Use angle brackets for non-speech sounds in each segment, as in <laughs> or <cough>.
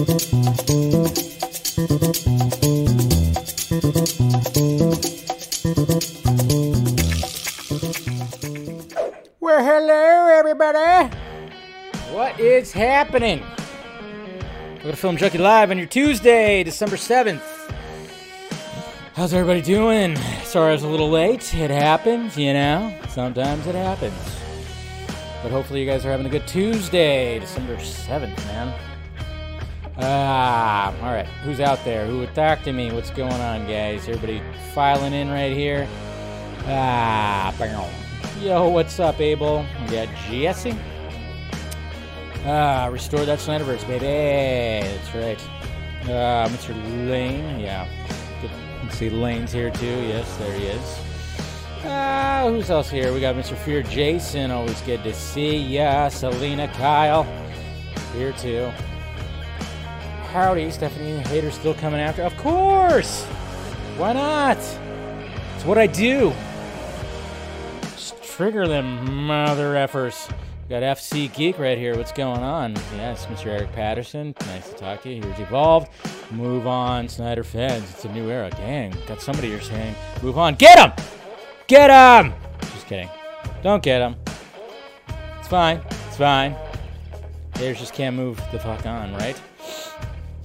Well, hello, everybody. What is happening? Welcome to Film Junkee Live on your Tuesday, December 7th. How's everybody doing? Sorry I was a little late. It happens, you know. Sometimes it happens. But hopefully you guys are having a good Tuesday, December 7th, man. Ah, all right. Who's out there? Who would talk to me? What's going on, guys? Everybody filing in right here? Ah. Yo, what's up, Abel? We got Jesse. Ah, restore that Snyderverse, baby. That's right. Uh, Mr. Lane, yeah. Let's see, Lane's here too. Yes, there he is. Ah, who's else here? We got Mr. Fear Jason. Always good to see ya. Selena Kyle here too. Howdy, Stephanie. Haters still coming after? Of course. Why not? It's what I do. Just trigger them mother effers. Got FC Geek right here. What's going on? Yes, Mr. Eric Patterson. Nice to talk to you. Here's Evolved. Move on, Snyder fans. It's a new era. Dang, got somebody here saying, move on. Get him! Get him! Just kidding. Don't get him. It's fine. It's fine. Haters just can't move the fuck on, right?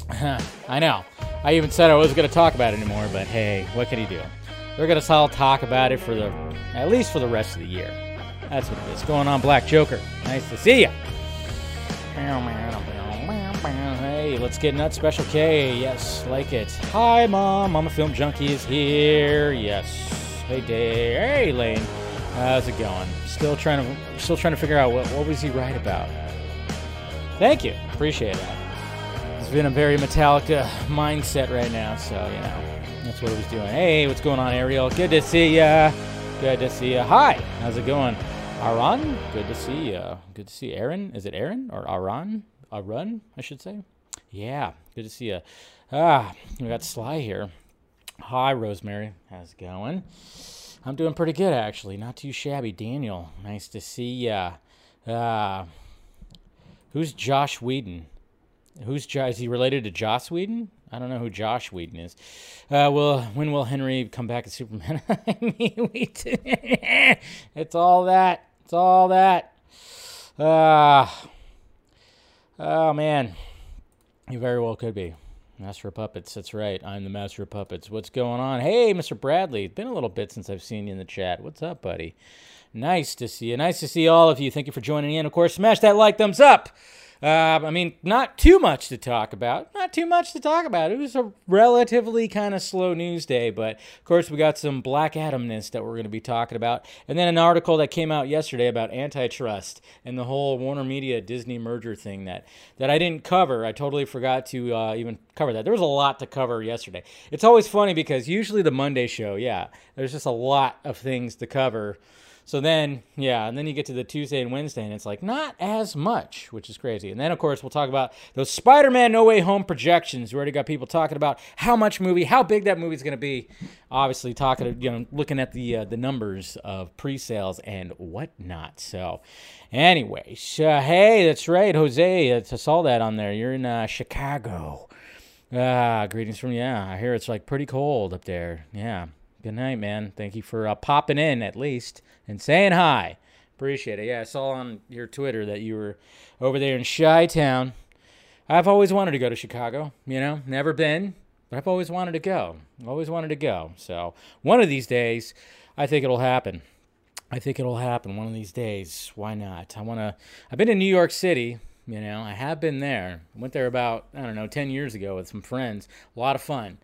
<laughs> I know. I even said I wasn't going to talk about it anymore, but hey, what can he do? They're going to all talk about it for the, at least for the rest of the year. That's what it is. Going on, Black Joker. Nice to see you. Hey, let's get nuts. Special K. Yes, like it. Hi, Mom. Mama Film Junkee is here. Yes. Hey, Dave. Hey, Lane. How's it going? Still trying to, still trying to figure out what, what was he right about. Thank you. Appreciate that. It's been a very Metallica mindset right now, so you know that's what it was doing. Hey, what's going on, Ariel? Good to see ya. Good to see ya. Hi, how's it going? Aran, good to see ya. Good to see Aaron. Is it Aaron or Aran? Aran, I should say. Yeah, good to see ya. Ah, we got Sly here. Hi, Rosemary. How's it going? I'm doing pretty good, actually. Not too shabby. Daniel, nice to see ya. Uh, who's Josh Whedon? Who's Josh? Is he related to Joss Whedon? I don't know who Josh Whedon is. Uh, well, when will Henry come back as Superman? <laughs> I mean, we t- <laughs> it's all that. It's all that. Ah. oh man, you very well could be. Master of Puppets, that's right. I'm the Master of Puppets. What's going on? Hey, Mr. Bradley. It's been a little bit since I've seen you in the chat. What's up, buddy? Nice to see you. Nice to see all of you. Thank you for joining in. Of course, smash that like, thumbs up. Uh, I mean, not too much to talk about. Not too much to talk about. It was a relatively kind of slow news day, but of course, we got some Black Adamness that we're going to be talking about. And then an article that came out yesterday about antitrust and the whole Warner Media Disney merger thing that, that I didn't cover. I totally forgot to uh, even cover that. There was a lot to cover yesterday. It's always funny because usually the Monday show, yeah, there's just a lot of things to cover. So then, yeah, and then you get to the Tuesday and Wednesday, and it's like not as much, which is crazy. And then, of course, we'll talk about those Spider Man No Way Home projections. We already got people talking about how much movie, how big that movie's going to be. Obviously, talking, you know, looking at the uh, the numbers of pre sales and whatnot. So, anyway, uh, hey, that's right, Jose. I saw that on there. You're in uh, Chicago. Ah, greetings from yeah. I hear it's like pretty cold up there. Yeah. Good night, man. Thank you for uh, popping in at least and saying hi. Appreciate it. Yeah, I saw on your Twitter that you were over there in Chi Town. I've always wanted to go to Chicago. You know, never been, but I've always wanted to go. Always wanted to go. So one of these days, I think it'll happen. I think it'll happen one of these days. Why not? I want to. I've been in New York City. You know, I have been there. went there about I don't know ten years ago with some friends. A lot of fun.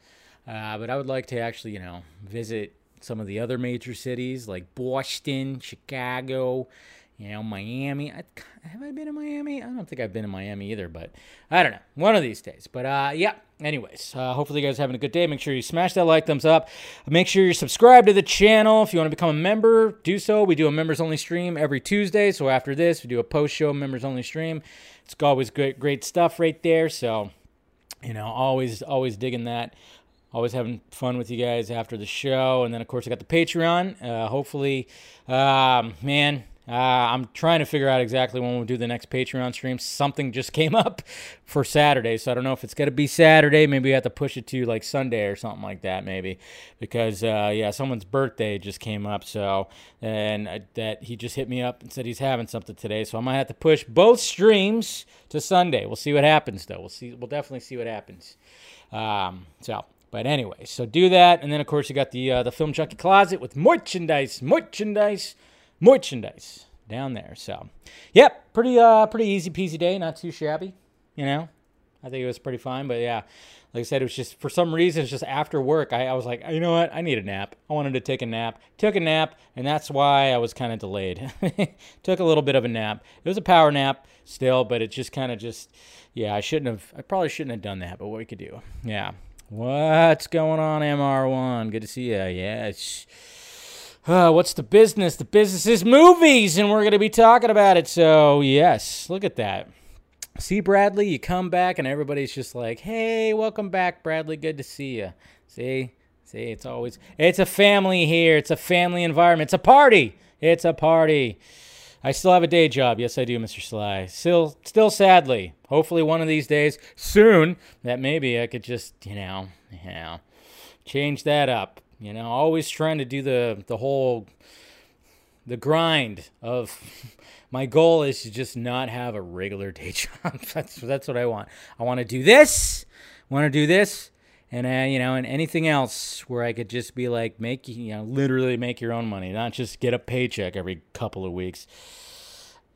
Uh, but I would like to actually, you know, visit some of the other major cities like Boston, Chicago, you know, Miami. I, have I been in Miami? I don't think I've been in Miami either, but I don't know. One of these days. But uh, yeah, anyways, uh, hopefully you guys are having a good day. Make sure you smash that like, thumbs up. Make sure you're subscribed to the channel. If you want to become a member, do so. We do a members only stream every Tuesday. So after this, we do a post show members only stream. It's always great, great stuff right there. So, you know, always, always digging that always having fun with you guys after the show. And then, of course, I got the Patreon. Uh, hopefully, um, man, Uh, I'm trying to figure out exactly when we'll do the next Patreon stream. Something just <laughs> came up for Saturday, so I don't know if it's gonna be Saturday. Maybe we have to push it to like Sunday or something like that, maybe because uh, yeah, someone's birthday just came up. So and uh, that he just hit me up and said he's having something today, so I might have to push both streams to Sunday. We'll see what happens though. We'll see. We'll definitely see what happens. Um, so. But anyway, so do that, and then of course you got the uh, the film junkee closet with merchandise, merchandise, merchandise down there. So, yep, pretty uh pretty easy peasy day, not too shabby. You know, I think it was pretty fine. But yeah, like I said, it was just for some reason, it's just after work. I, I was like, you know what, I need a nap. I wanted to take a nap. Took a nap, and that's why I was kind of delayed. <laughs> Took a little bit of a nap. It was a power nap still, but it just kind of just yeah, I shouldn't have. I probably shouldn't have done that. But what we could do, yeah. What's going on, MR1? Good to see you. Yeah. Uh, what's the business? The business is movies, and we're going to be talking about it. So, yes, look at that. See, Bradley, you come back, and everybody's just like, hey, welcome back, Bradley. Good to see you. See? See, it's always, it's a family here. It's a family environment. It's a party. It's a party. I still have a day job. Yes, I do, Mr. Sly. Still, still sadly. Hopefully, one of these days, soon, that maybe I could just, you know, you know, change that up. You know, always trying to do the the whole, the grind of. <laughs> My goal is to just not have a regular day <laughs> job. that's that's what I want. I want to do this. Want to do this and uh, you know, and anything else where I could just be like, make you know, literally make your own money, not just get a paycheck every couple of weeks.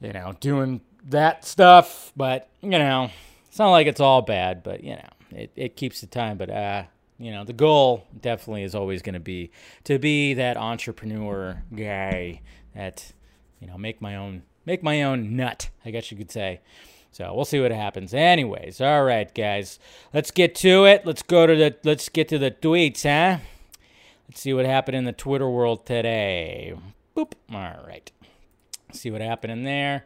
You know, doing that stuff, but you know, it's not like it's all bad, but you know, it, it keeps the time. But uh, you know, the goal definitely is always going to be to be that entrepreneur guy that you know make my own make my own nut. I guess you could say. So we'll see what happens. Anyways, all right, guys, let's get to it. Let's go to the let's get to the tweets, huh? Let's see what happened in the Twitter world today. Boop. All right. See what happened in there.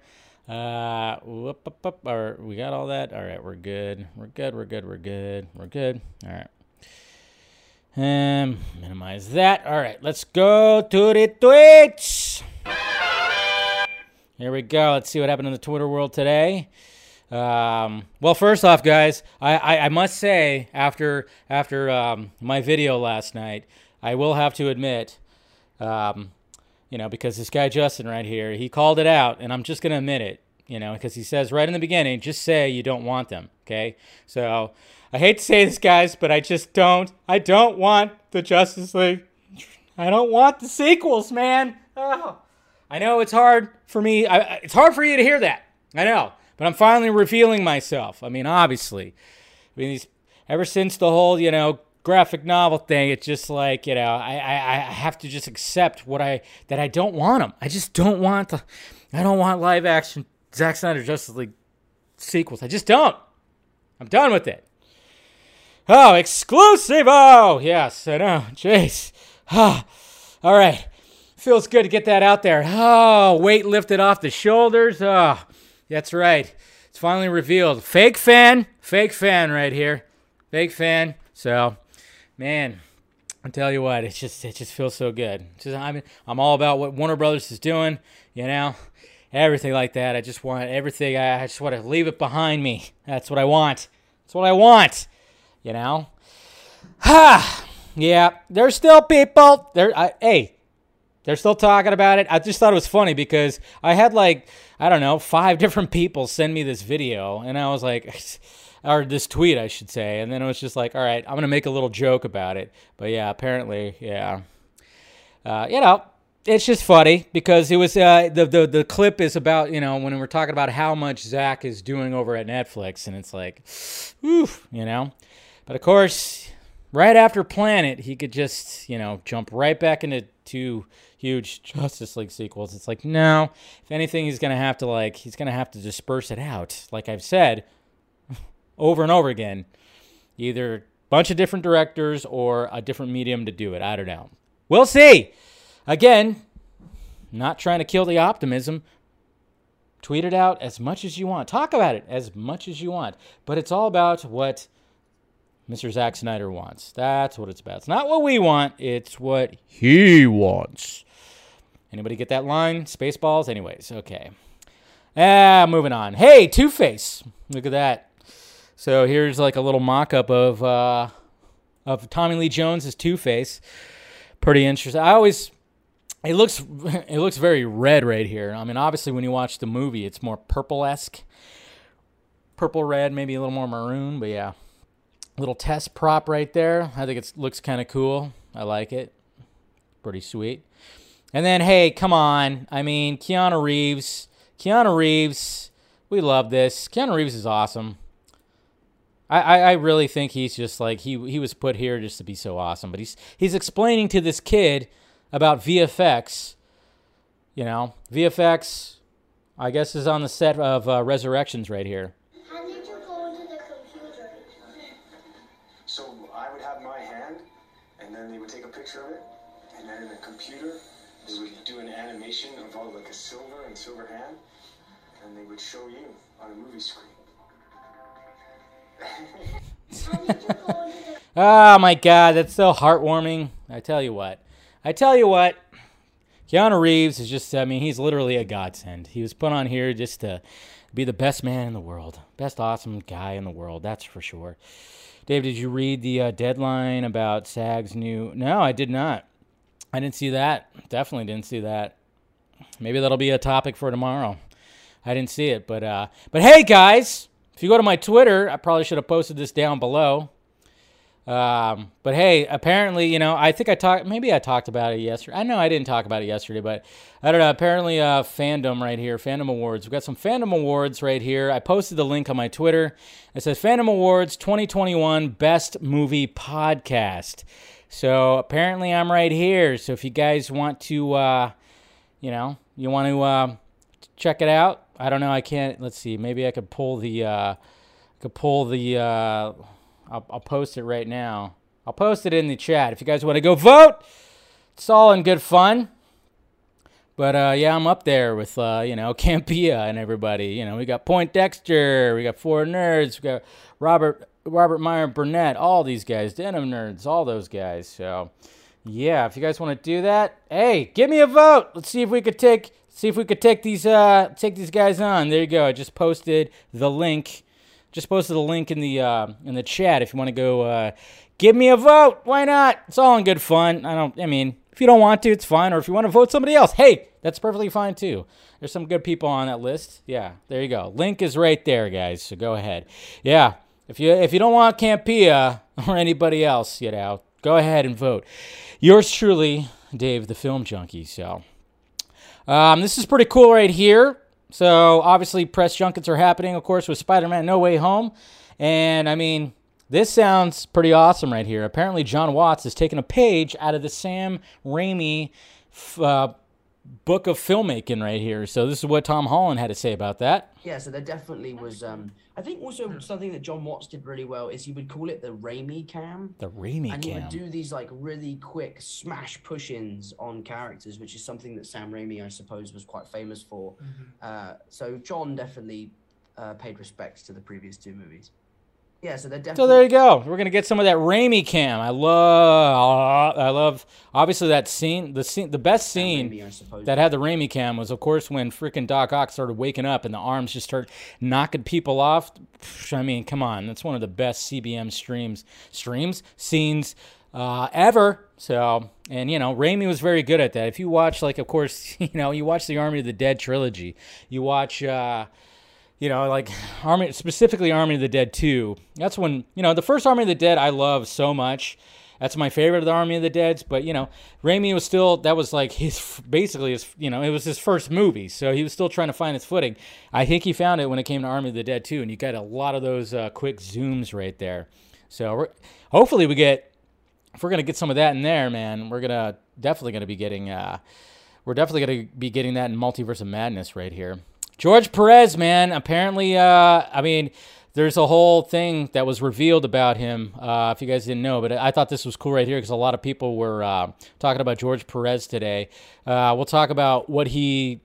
Uh, whoop, whoop, whoop. All right, we got all that. All right, we're good. We're good. We're good. We're good. We're good. All right. Um, minimize that. All right, let's go to the tweets. Here we go. Let's see what happened in the Twitter world today. Um, well, first off, guys, I, I, I must say after after um, my video last night, I will have to admit, um, you know, because this guy Justin right here, he called it out, and I'm just gonna admit it, you know, because he says right in the beginning, just say you don't want them, okay? So I hate to say this, guys, but I just don't. I don't want the Justice League. I don't want the sequels, man. Oh. I know it's hard for me. I, it's hard for you to hear that. I know. But I'm finally revealing myself. I mean, obviously. I mean, ever since the whole, you know, graphic novel thing, it's just like, you know, I, I, I have to just accept what I, that I don't want them. I just don't want the, I don't want live action Zack Snyder Justice League sequels. I just don't. I'm done with it. Oh, exclusive! Oh, yes, I know. Jeez. Oh, all right. Feels good to get that out there. Oh, weight lifted off the shoulders. Oh, that's right. It's finally revealed. Fake fan, fake fan right here. Fake fan. So, man, I tell you what, it just it just feels so good. Just I mean, I'm all about what Warner Brothers is doing, you know, everything like that. I just want everything. I, I just want to leave it behind me. That's what I want. That's what I want. You know. Ha. <sighs> yeah, there's still people. There. I, hey, they're still talking about it. I just thought it was funny because I had like, I don't know, five <laughs> different people send me this video, and I was like, <laughs> or this tweet, I should say. And then it was just like, all right, I'm going to make a little joke about it. But yeah, apparently, yeah. Uh, you know, it's just funny because it was uh, the, the the clip is about you know when we're talking about how much Zack is doing over at Netflix, and it's like, <sighs> oof, you know. But of course, right after Planet, he could just you know jump right back into two huge Justice League sequels. It's like, no, if anything, he's going to have to, like, he's going to have to disperse it out. Like I've said <laughs> over and over again, either a bunch of different directors or a different medium to do it. I don't know. We'll see. Again, not trying to kill the optimism. Tweet it out as much as you want. Talk about it as much as you want. But it's all about what Mr. Zack Snyder wants. That's what it's about. It's not what we want, it's what he wants. Anybody get that line? Spaceballs? Anyways, okay. Ah, moving on. Hey, Two Face. Look at that. So here's like a little mock up of uh, of Tommy Lee Jones Two Face. Pretty interesting. I always it looks <laughs> it looks very red right here. I mean, obviously when you watch the movie, it's more purple esque, purple red, maybe a little more maroon. But yeah, little test prop right there. I think it looks kind of cool. I like it. Pretty sweet. And then hey, come on. I mean, Keanu Reeves. Keanu Reeves. We love this. Keanu Reeves is awesome. I, I, I really think he's just like he he was put here just to be so awesome. But he's he's explaining to this kid about VFX. You know, VFX, I guess, is on the set of uh, Resurrections right here. On a movie screen. How did you go into the Oh my God, that's so heartwarming. I tell you what. I tell you what. Keanu Reeves is just, I mean, he's literally a godsend. He was put on here just to be the best man in the world, best awesome guy in the world, that's for sure. Dave, did you read the uh, deadline about SAG's new? No, I did not. I didn't see that. Definitely didn't see that. Maybe that'll be a topic for tomorrow. I didn't see it, but uh, but hey guys, if you go to my Twitter, I probably should have posted this down below. Um, but hey, apparently, you know, I think I talked, maybe I talked about it yesterday. I know I didn't talk about it yesterday, but I don't know. Apparently, uh, fandom right here, fandom awards. We've got some fandom awards right here. I posted the link on my Twitter. It says Fandom Awards 2021 Best Movie Podcast. So apparently, I'm right here. So if you guys want to, uh, you know, you want to uh, check it out. I don't know. I can't. Let's see. Maybe I could pull the. Uh, could pull the. Uh, I'll, I'll post it right now. I'll post it in the chat if you guys want to go vote. It's all in good fun. But uh, yeah, I'm up there with uh, you know <laughs> Campea and everybody. You know, we got Point Dexter, we got Four Nerds, we got Robert Robert Meyer Burnett, all these guys, Denim Nerds, all those guys. So yeah, if you guys want to do that, hey, give me a vote. Let's see if we could take see if we could take these uh take these guys on. There you go. I just posted the link. Just posted the link in the uh, in the chat if you want to go uh, give me a vote. Why not? It's all in good fun. I don't. I mean, if you don't want to, it's fine. Or if you want to vote somebody else, hey, that's perfectly fine too. There's some good people on that list. Yeah, there you go. Link is right there, guys. So go ahead. Yeah, if you if you don't want Campea <laughs> or anybody else, you know, go ahead and vote. Yours truly, Dave, the film junkee. So. Um, this is pretty cool right here. So obviously, press junkets are happening, of course, with Spider-Man: No Way Home, and I mean, this sounds pretty awesome right here. Apparently, Jon Watts has taken a page out of the Sam Raimi f- uh, book of filmmaking right here. So this is what Tom Holland had to say about that. Yeah, so there definitely was. Um, I think also something that Jon Watts did really well is he would call it the Raimi cam. The Raimi Cam. and he would do these like really quick smash push-ins on characters, which is something that Sam Raimi, I suppose, was quite famous for. Uh, so Jon definitely uh, paid respects to the previous two movies. Yeah, so they're definitely. So there you go. We're gonna get some of that Raimi cam. I love, I love. Obviously, that scene, the scene, the best scene suppose. that had the Raimi cam was, of course, when freaking Doc Ock started waking up and the arms just started knocking people off. I mean, come on, that's one of the best CBM streams, streams, scenes uh, ever. So, and you know, Raimi was very good at that. If you watch, like, of course, <laughs> you know, you watch the Army of the Dead trilogy, you watch. Uh, you know, like Army, specifically Army of the Dead 2. That's when, you know, the first Army of the Dead I love so much. That's my favorite of the Army of the Deads. But, you know, Raimi was still, that was like his, basically his, you know, it was his first movie. So he was still trying to find his footing. I think he found it when it came to Army of the Dead 2. And you got a lot of those uh, quick zooms right there. So hopefully we get, if we're to get some of that in there, man, we're to, definitely to be getting, uh, we're definitely to be getting that in Multiverse of Madness right here. George Perez, man, apparently, uh, I mean, there's a whole thing that was revealed about him. Uh, if you guys didn't know, but I thought this was cool right here because a lot of people were uh, talking about George Perez today. Uh, we'll talk about what he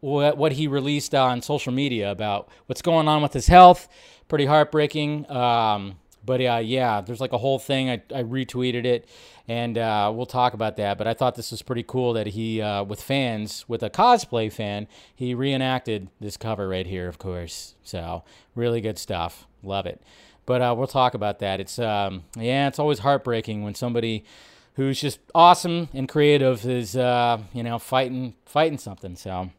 what what he released on social media about what's going on with his health. Pretty heartbreaking. Um, But uh, yeah, there's like a whole thing. I, I retweeted it, and uh, we'll talk about that. But I thought this was pretty cool that he, uh, with fans, with a cosplay fan, he reenacted this cover right here, of course. So really good stuff. Love it. But uh, we'll talk about that. It's um, yeah, it's always heartbreaking when somebody who's just awesome and creative is uh, you know fighting fighting something. So.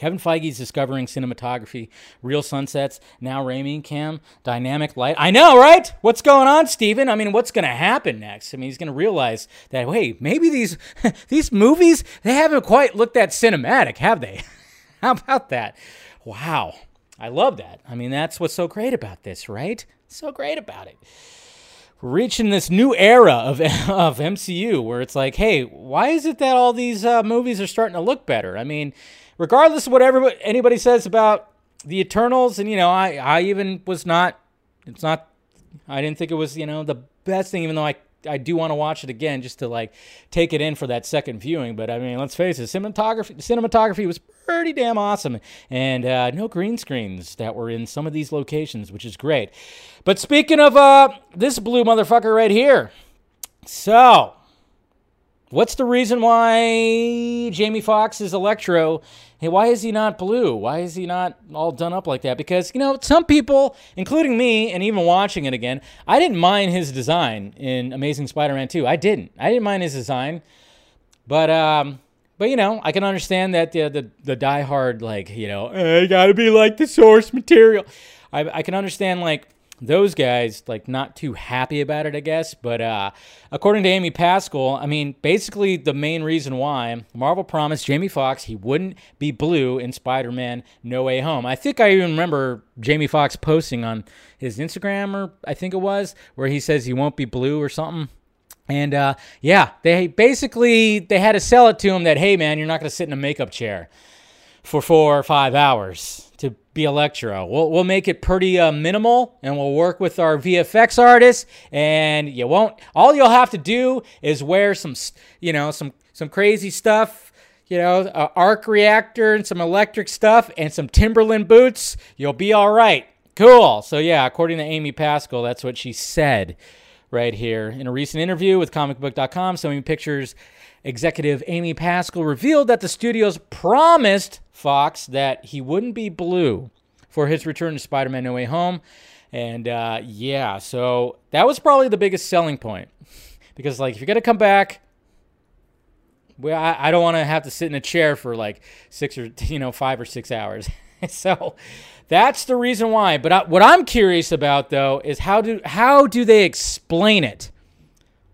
Kevin Feige's discovering cinematography, real sunsets, now Raimi cam, dynamic light. I know, right? What's going on, Steven? I mean, what's going to happen next? I mean, he's going to realize that, hey, maybe these <laughs> these movies, they haven't quite looked that cinematic, have they? <laughs> How about that? Wow. I love that. I mean, that's what's so great about this, right? So great about it. We're reaching this new era of, <laughs> of MCU where it's like, hey, why is it that all these uh, movies are starting to look better? I mean, regardless of whatever anybody says about the Eternals, and you know, I I even was not. It's not. I didn't think it was you know the best thing, even though I I do want to watch it again just to like take it in for that second viewing. But I mean, let's face it, cinematography cinematography was pretty damn awesome, and uh, no green screens that were in some of these locations, which is great. But speaking of uh, this blue motherfucker right here, so what's the reason why Jamie Foxx is Electro? Hey, why is he not blue? Why is he not all done up like that? Because, you know, some people, including me, and even watching it again, I didn't mind his design in Amazing Spider Man 2. I didn't. I didn't mind his design. But, um, but you know, I can understand that the the, the diehard, like, you know, I gotta be like the source material. I, I can understand, like, those guys like not too happy about it, I guess. But uh, according to Amy Pascal, I mean, basically the main reason why Marvel promised Jamie Foxx he wouldn't be blue in Spider-Man: No Way Home. I think I even remember Jamie Foxx posting on his Instagram, or I think it was, where he says he won't be blue or something. And uh, yeah, they basically they had to sell it to him that hey man, you're not gonna sit in a makeup chair for four or five hours to be Electro. We'll, we'll make it pretty uh, minimal and we'll work with our VFX artists and you won't, all you'll have to do is wear some, you know, some, some crazy stuff, you know, an arc reactor and some electric stuff and some Timberland boots. You'll be all right. Cool. So yeah, according to Amy Pascal, that's what she said right here in a recent interview with comicbook.com. Sony Pictures executive Amy Pascal revealed that the studios promised Fox that he wouldn't be blue for his return to Spider Man No Way Home. And uh, yeah, so that was probably the biggest selling point. <laughs> Because, like, if you're going to come back, well, I, I don't want to have to sit in a chair for like six or, <laughs> you know, five or six hours. <laughs> so that's the reason why. But I, what I'm curious about, though, is how do, how do they explain it?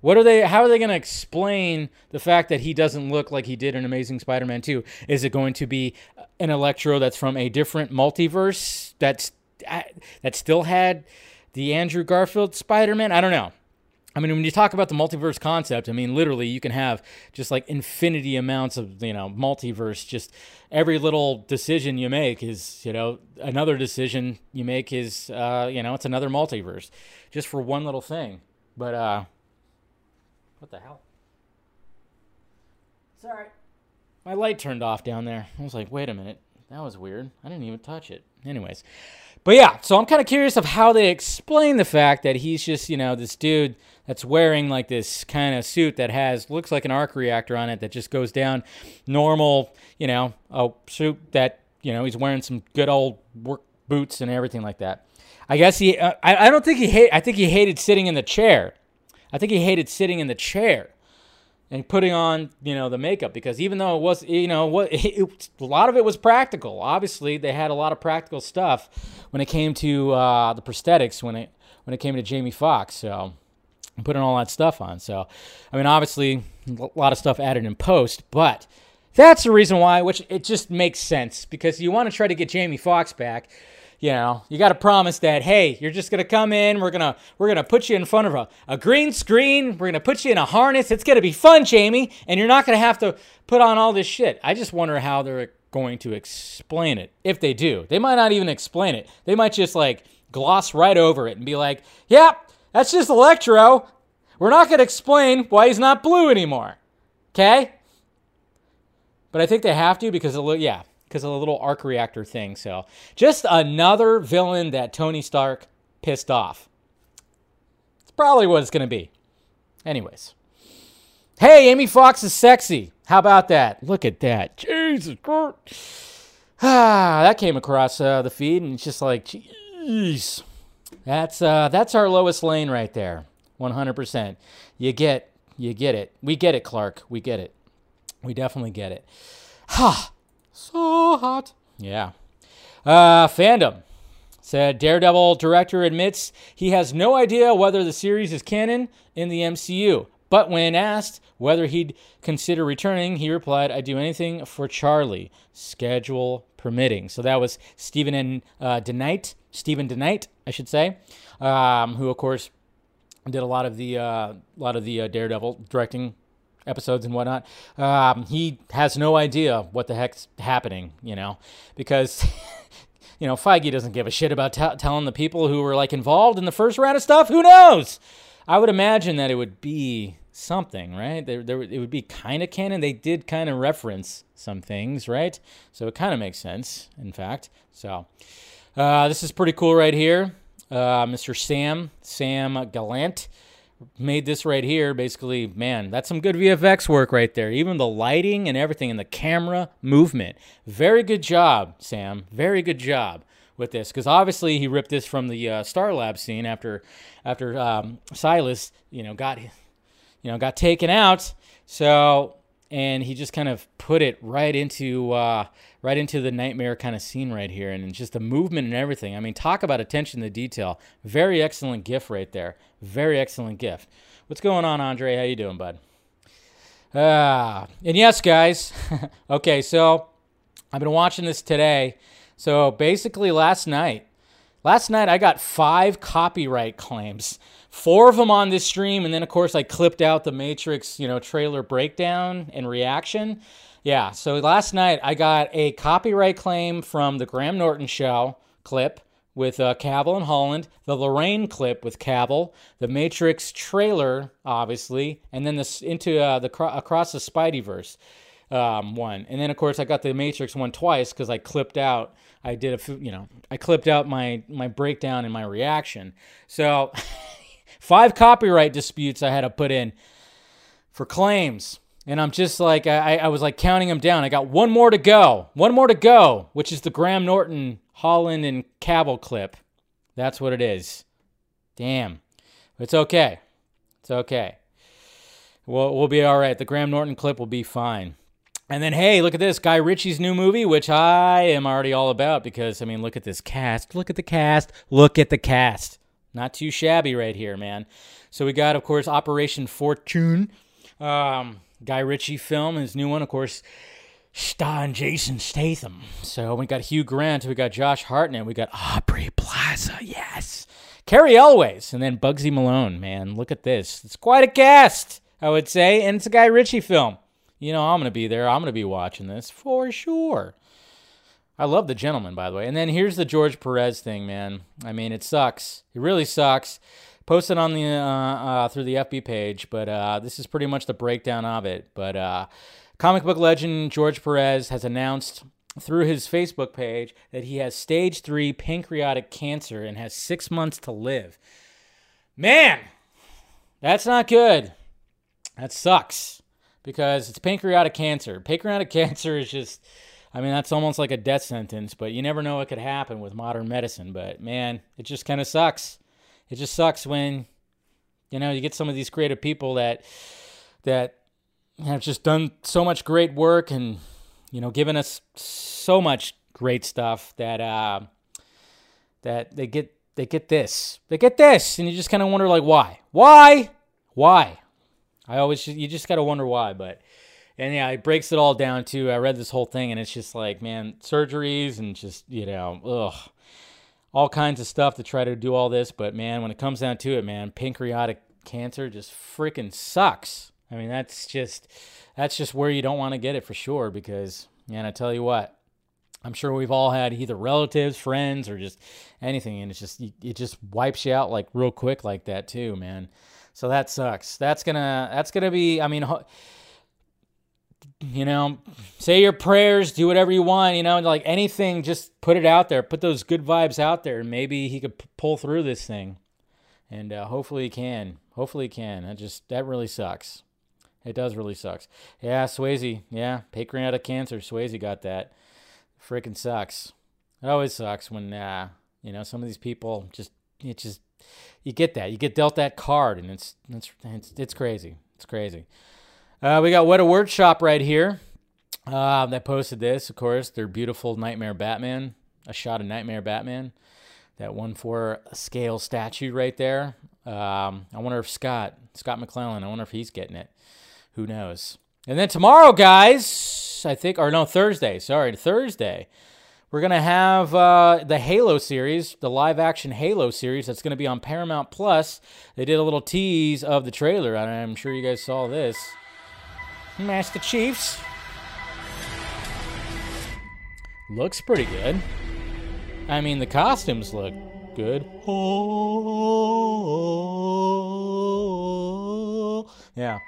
What are they? How are they going to explain the fact that he doesn't look like he did in Amazing Spider-Man 2? Is it going to be an Electro that's from a different multiverse that's that still had the Andrew Garfield Spider-Man? I don't know. I mean, when you talk about the multiverse concept, I mean, literally, you can have just like infinity amounts of, you know, multiverse. Just every little decision you make is, you know, another decision you make is, uh, you know, it's another multiverse just for one little thing. But, uh, what the hell? Sorry. My light turned off down there. I was like, wait a minute. That was weird. I didn't even touch it. Anyways. But yeah, so I'm kind of curious of how they explain the fact that he's just, you know, this dude that's wearing like this kind of suit that has looks like an arc reactor on it that just goes down normal, you know, a suit that, you know, he's wearing some good old work boots and everything like that. I guess he uh, I, I don't think he hate I think he hated sitting in the chair. I think he hated sitting in the chair and putting on, you know, the makeup because even though it was, you know, what <laughs> it, a lot of it was practical. Obviously, they had a lot of practical stuff when it came to uh, the prosthetics when it when it came to Jamie Foxx. So putting all that stuff on. So, I mean, obviously, a lot of stuff added in post, but that's the reason why, which it just makes sense because you want to try to get Jamie Foxx back you know, you got to promise that, hey, you're just going to come in. We're going to, we're going to put you in front of a, a green screen. We're going to put you in a harness. It's going to be fun, Jamie. And you're not going to have to put on all this shit. I just wonder how they're going to explain it. If they do, they might not even explain it. They might just like gloss right over it and be like, yep, yeah, that's just Electro. We're not going to explain why he's not blue anymore. Okay? But I think they have to because, it, yeah, because of the little arc reactor thing. So just another villain that Tony Stark pissed off. It's probably what it's going to be. Anyways. Hey, Amy Fox is sexy. How about that? Look at that. Jesus Christ. Ah, <sighs> that came across uh, the feed, and it's just like, jeez. That's uh, that's our Lois Lane right there. 100%. You get you get it. We get it, Clark. We get it. We definitely get it. <sighs> Ha! So hot. Yeah. Uh, fandom said Daredevil director admits he has no idea whether the series is canon in the MCU. But when asked whether he'd consider returning, he replied, "I'd do anything for Charlie, schedule permitting." So that was Steven and uh, DeKnight, Steven DeKnight, I should say, um, who of course did a lot of the uh, lot of the uh, Daredevil directing episodes and whatnot. Um, he has no idea what the heck's happening, you know, because. <laughs> you know, Feige doesn't give a shit about t- telling the people who were like involved in the first round of stuff. Who knows? I would imagine that it would be something, right? There, there, it would be kind of canon. They did kind of reference some things, right? So it kind of makes sense, in fact. So uh, this is pretty cool right here. Uh, Mr. Sam, Sam Gallant made this right here. Basically, man, that's some good VFX work right there. Even the lighting and everything and the camera movement. Very good job, Sam. Very good job with this because obviously he ripped this from the uh, Star Lab scene after after um, Silas, you know, got you know got taken out. So and he just kind of put it right into uh, right into the nightmare kind of scene right here, and just the movement and everything. I mean, talk about attention to detail. Very excellent gif right there. Very excellent gift. What's going on, Andre? How you doing, bud? Ah, and yes, guys. <laughs> okay, so I've been watching this today. So basically, last night, last night I got five copyright claims four of them on this stream, and then of course I clipped out the Matrix, you know, trailer breakdown and reaction. Yeah, so last night I got a copyright claim from the Graham Norton show clip with uh, Cavill and Holland, the Lorraine clip with Cavill, the Matrix trailer, obviously, and then this into uh, the across the Spideyverse um, one, and then of course I got the Matrix one twice because I clipped out. I did a you know I clipped out my my breakdown and my reaction. So <laughs> Five copyright disputes I had to put in for claims. And I'm just like, I, I was like counting them down. I got one more to go. One more to go, which is the Graham Norton, Holland, and Cavill clip. That's what it is. Damn. It's okay. It's okay. We'll, we'll be all right. The Graham Norton clip will be fine. And then, hey, look at this Guy Ritchie's new movie, which I am already all about because, I mean, look at this cast. Look at the cast. Look at the cast. Not too shabby right here, man. So we got, of course, Operation Fortune, um, Guy Ritchie film, his new one, of course, starring Jason Statham. So we got Hugh Grant, we got Josh Hartnett, we got Aubrey Plaza, yes. Cary Elwes, and then Bugzy Malone, man. Look at this. It's quite a cast, I would say, and it's a Guy Ritchie film. You know, I'm to be there. I'm to be watching this for sure. I love the gentleman, by the way. And then here's the George Perez thing, man. I mean, it sucks. It really sucks. Posted on the uh, uh, through the FB page, but uh, this is pretty much the breakdown of it. But uh, comic book legend George Perez has announced through his Facebook page that he has stage three pancreatic cancer and has six months to live. Man, that's not good. That sucks because it's pancreatic cancer. Pancreatic <laughs> cancer is just I mean, that's almost like a death sentence, but you never know what could happen with modern medicine. But man, it just kind of sucks. It just sucks when, you know, you get some of these creative people that that have just done so much great work and you know given us so much great stuff that uh, that they get they get this they get this. And you just kind of wonder like why? Why? Why? I always you just got to wonder why but and yeah, it breaks it all down too. I read this whole thing, and it's just like, man, surgeries and just you know, ugh, all kinds of stuff to try to do all this. But man, when it comes down to it, man, pancreatic cancer just freaking sucks. I mean, that's just that's just where you don't want to get it for sure. Because man, I tell you what, I'm sure we've all had either relatives, friends, or just anything, and it's just it just wipes you out like real quick like that too, man. So that sucks. That's gonna that's gonna be. I mean you know, say your prayers, do whatever you want, you know, like anything, just put it out there, put those good vibes out there, and maybe he could p- pull through this thing. and uh, hopefully he can. Hopefully he can. That just that really sucks. It does really sucks. Yeah, Swayze. Yeah, pancreatic cancer. Swayze got that. Freaking sucks. It always sucks when uh, you know some of these people just it just you get that you get dealt that card and it's it's it's, it's crazy. It's crazy. Uh, we got Weta Workshop right here. Uh, that posted this, of course, their beautiful Nightmare Batman, a shot of Nightmare Batman, that one four scale statue right there. Um, I wonder if Scott, Scott McClellan, I wonder if he's getting it. Who knows? And then tomorrow, guys, I think, or no, Thursday, sorry, Thursday, we're going to have uh, the Halo series, the live action Halo series that's going to be on Paramount Plus. They did a little tease of the trailer, and I'm sure you guys saw this. Master Chiefs. Looks pretty good. I mean, the costumes look good. Yeah.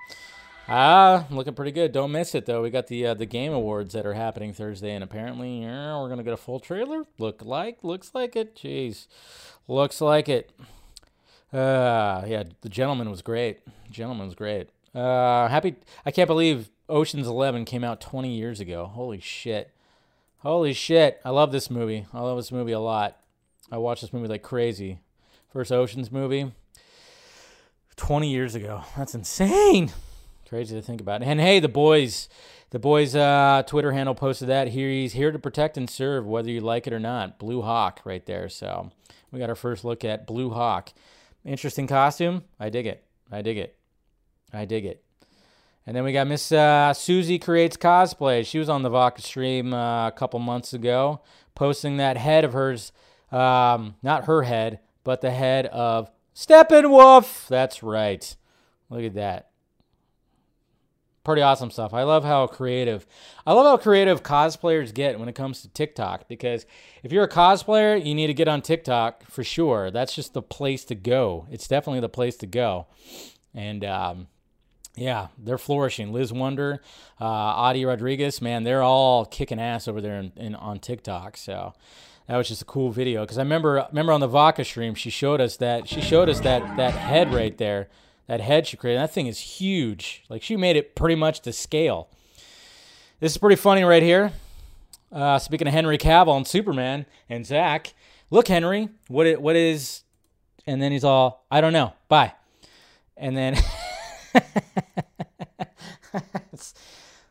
Ah, looking pretty good. Don't miss it though. We got the uh, the game awards that are happening Thursday, and apparently yeah, we're gonna get a full trailer. Look like, looks like it. Jeez, looks like it. Uh, yeah, the gentleman was great. Gentleman was great. Uh, happy. I can't believe Ocean's Eleven came out 20 years ago. Holy shit. Holy shit. I love this movie. I love this movie a lot. I watched this movie like crazy. First Ocean's movie. 20 years ago. That's insane. Crazy to think about. And hey, the boys, the boys' uh, Twitter handle posted that here. He's here to protect and serve, whether you like it or not. Blue Hawk, right there. So we got our first look at Blue Hawk. Interesting costume. I dig it. I dig it. I dig it. And then we got Miss uh, Susie creates cosplay. She was on the Vodka stream uh, a couple months ago, posting that head of hers, um, not her head, but the head of Steppenwolf. That's right. Look at that pretty awesome stuff. I love how creative. I love how creative cosplayers get when it comes to TikTok because if you're a cosplayer, you need to get on TikTok for sure. That's just the place to go. It's definitely the place to go. And um, yeah, they're flourishing. Liz Wonder, uh, Adi Rodriguez, man, they're all kicking ass over there in, in on TikTok. So that was just a cool video because I remember remember on the Vodka stream she showed us that she showed us that that head right there that head she created. That thing is huge. Like she made it pretty much to scale. This is pretty funny right here. Uh, speaking of Henry Cavill and Superman and Zack, look, Henry, what it, what is? And then he's all, I don't know. Bye. And then <laughs> <laughs> it's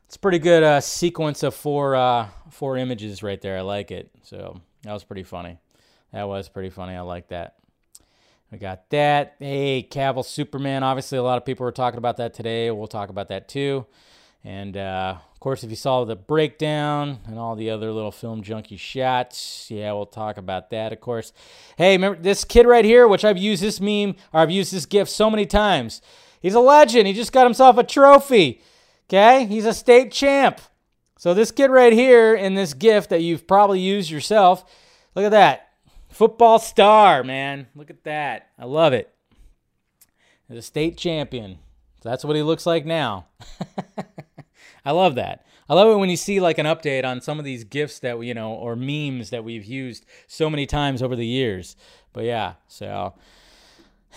it's pretty good uh, sequence of four uh, four images right there. I like it. So that was pretty funny. That was pretty funny. I like that. We got that. Hey, Cavill Superman. Obviously, a lot of people were talking about that today. We'll talk about that too. And uh, of course, if you saw the breakdown and all the other little film junkee shots, yeah, we'll talk about that, of course. Hey, remember this kid right here, which I've used this meme or I've used this GIF so many times. He's a legend. He just got himself a trophy. Okay? He's a state champ. So, this kid right here in this gift that you've probably used yourself, look at that. Football star, man. Look at that. I love it. He's a state champion. So that's what he looks like now. <laughs> I love that. I love it when you see like an update on some of these gifts that we, you know, or memes that we've used so many times over the years. But yeah, so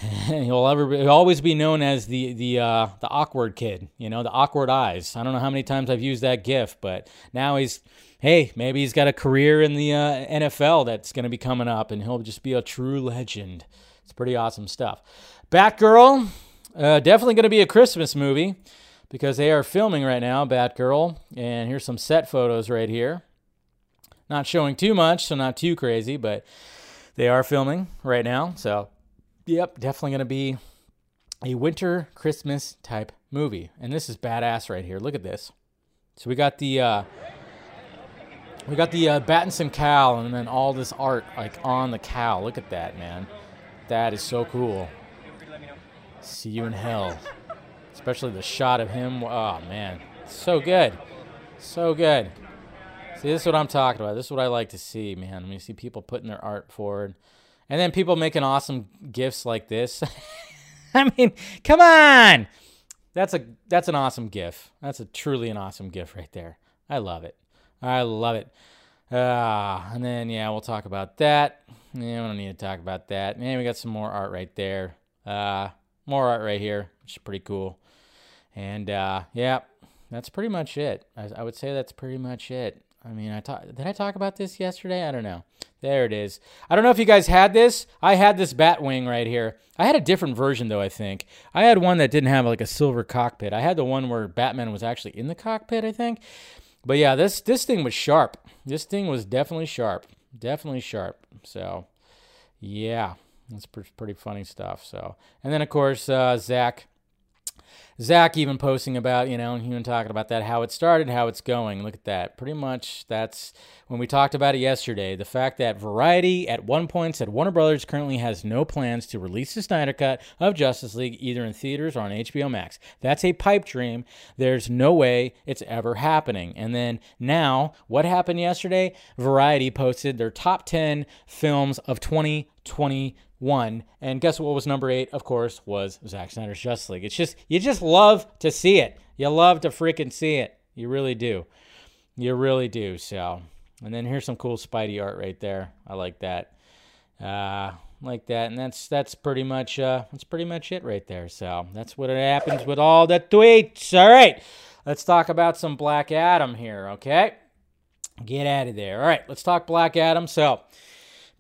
<laughs> he'll ever he'll always be known as the the uh, the awkward kid. You know, the awkward eyes. I don't know how many times I've used that gif, but now he's hey, maybe he's got a career in the uh, NFL that's going to be coming up, and he'll just be a true legend. It's pretty awesome stuff. Batgirl, uh, definitely going to be a Christmas movie because they are filming right now, Batgirl. And here's some set photos right here. Not showing too much, so not too crazy, but they are filming right now. So, yep, definitely going to be a winter Christmas type movie. And this is badass right here. Look at this. So we got the uh, we got the uh, Battinson cowl and then all this art like on the cow. Look at that, man. That is so cool. See you in hell. Especially the shot of him. Oh, man. So good. So good. See, this is what I'm talking about. This is what I like to see, man. When you see people putting their art forward. And then people making awesome gifts like this. <laughs> I mean, come on. That's a that's an awesome gif. That's a truly an awesome gif right there. I love it. I love it. Uh, and then, yeah, we'll talk about that. Yeah, we don't need to talk about that. Man, we got some more art right there. Uh, more art right here, which is pretty cool. And uh, yeah, that's pretty much it. I, I would say that's pretty much it. I mean, I talk, did I talk about this yesterday? I don't know. There it is. I don't know if you guys had this. I had this Batwing right here. I had a different version though. I think I had one that didn't have like a silver cockpit. I had the one where Batman was actually in the cockpit. I think. But yeah, this this thing was sharp. This thing was definitely sharp. Definitely sharp. So, yeah, that's pretty, funny stuff. So, and then of course uh, Zack Zack even posting about, you know, and even talking about that, how it started, how it's going. Look at that. Pretty much that's when we talked about it yesterday. The fact that Variety at one point said Warner Brothers currently has no plans to release the Snyder Cut of Justice League either in theaters or on HBO Max. That's a pipe dream. There's no way it's ever happening. And then now, what happened yesterday? Variety posted their top 10 films of 2020 one. And guess what was number eight? Of course, was Zack Snyder's Justice League. It's just you just love to see it. You love to freaking see it. You really do. You really do. So, and then here's some cool Spidey art right there. I like that. Uh, like that, and that's that's pretty much uh, that's pretty much it right there. So that's what it happens with all the tweets. All right, let's talk about some Black Adam here. Okay, get out of there. All right, let's talk Black Adam. So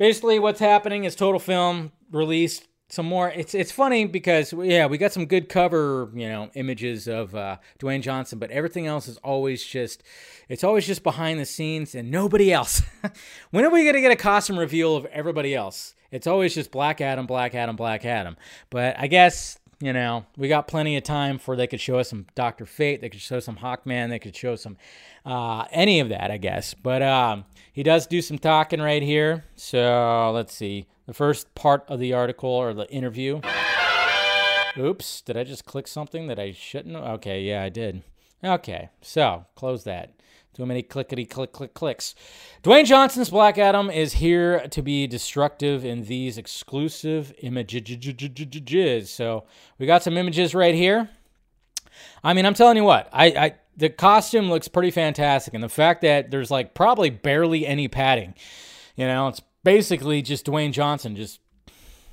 basically what's happening is Total Film released some more. It's it's funny because yeah, we got some good cover, you know, images of uh, Dwayne Johnson, but everything else is always just it's always just behind the scenes and nobody else. <laughs> when are we gonna get a costume reveal of everybody else? It's always just Black Adam, Black Adam, Black Adam. But I guess you know, we got plenty of time for they could show us some Doctor Fate, they could show some Hawkman, they could show some uh, any of that, I guess. But um, he does do some talking right here. So let's see the first part of the article or the interview. Oops, did I just click something that I shouldn't? Okay, yeah, I did. Okay, so close that. Too many clickety click click clicks. Dwayne Johnson's Black Adam is here to be destructive in these exclusive images. So we got some images right here. I mean, I'm telling you what, I, I the costume looks pretty fantastic, and the fact that there's like probably barely any padding. You know, it's basically just Dwayne Johnson just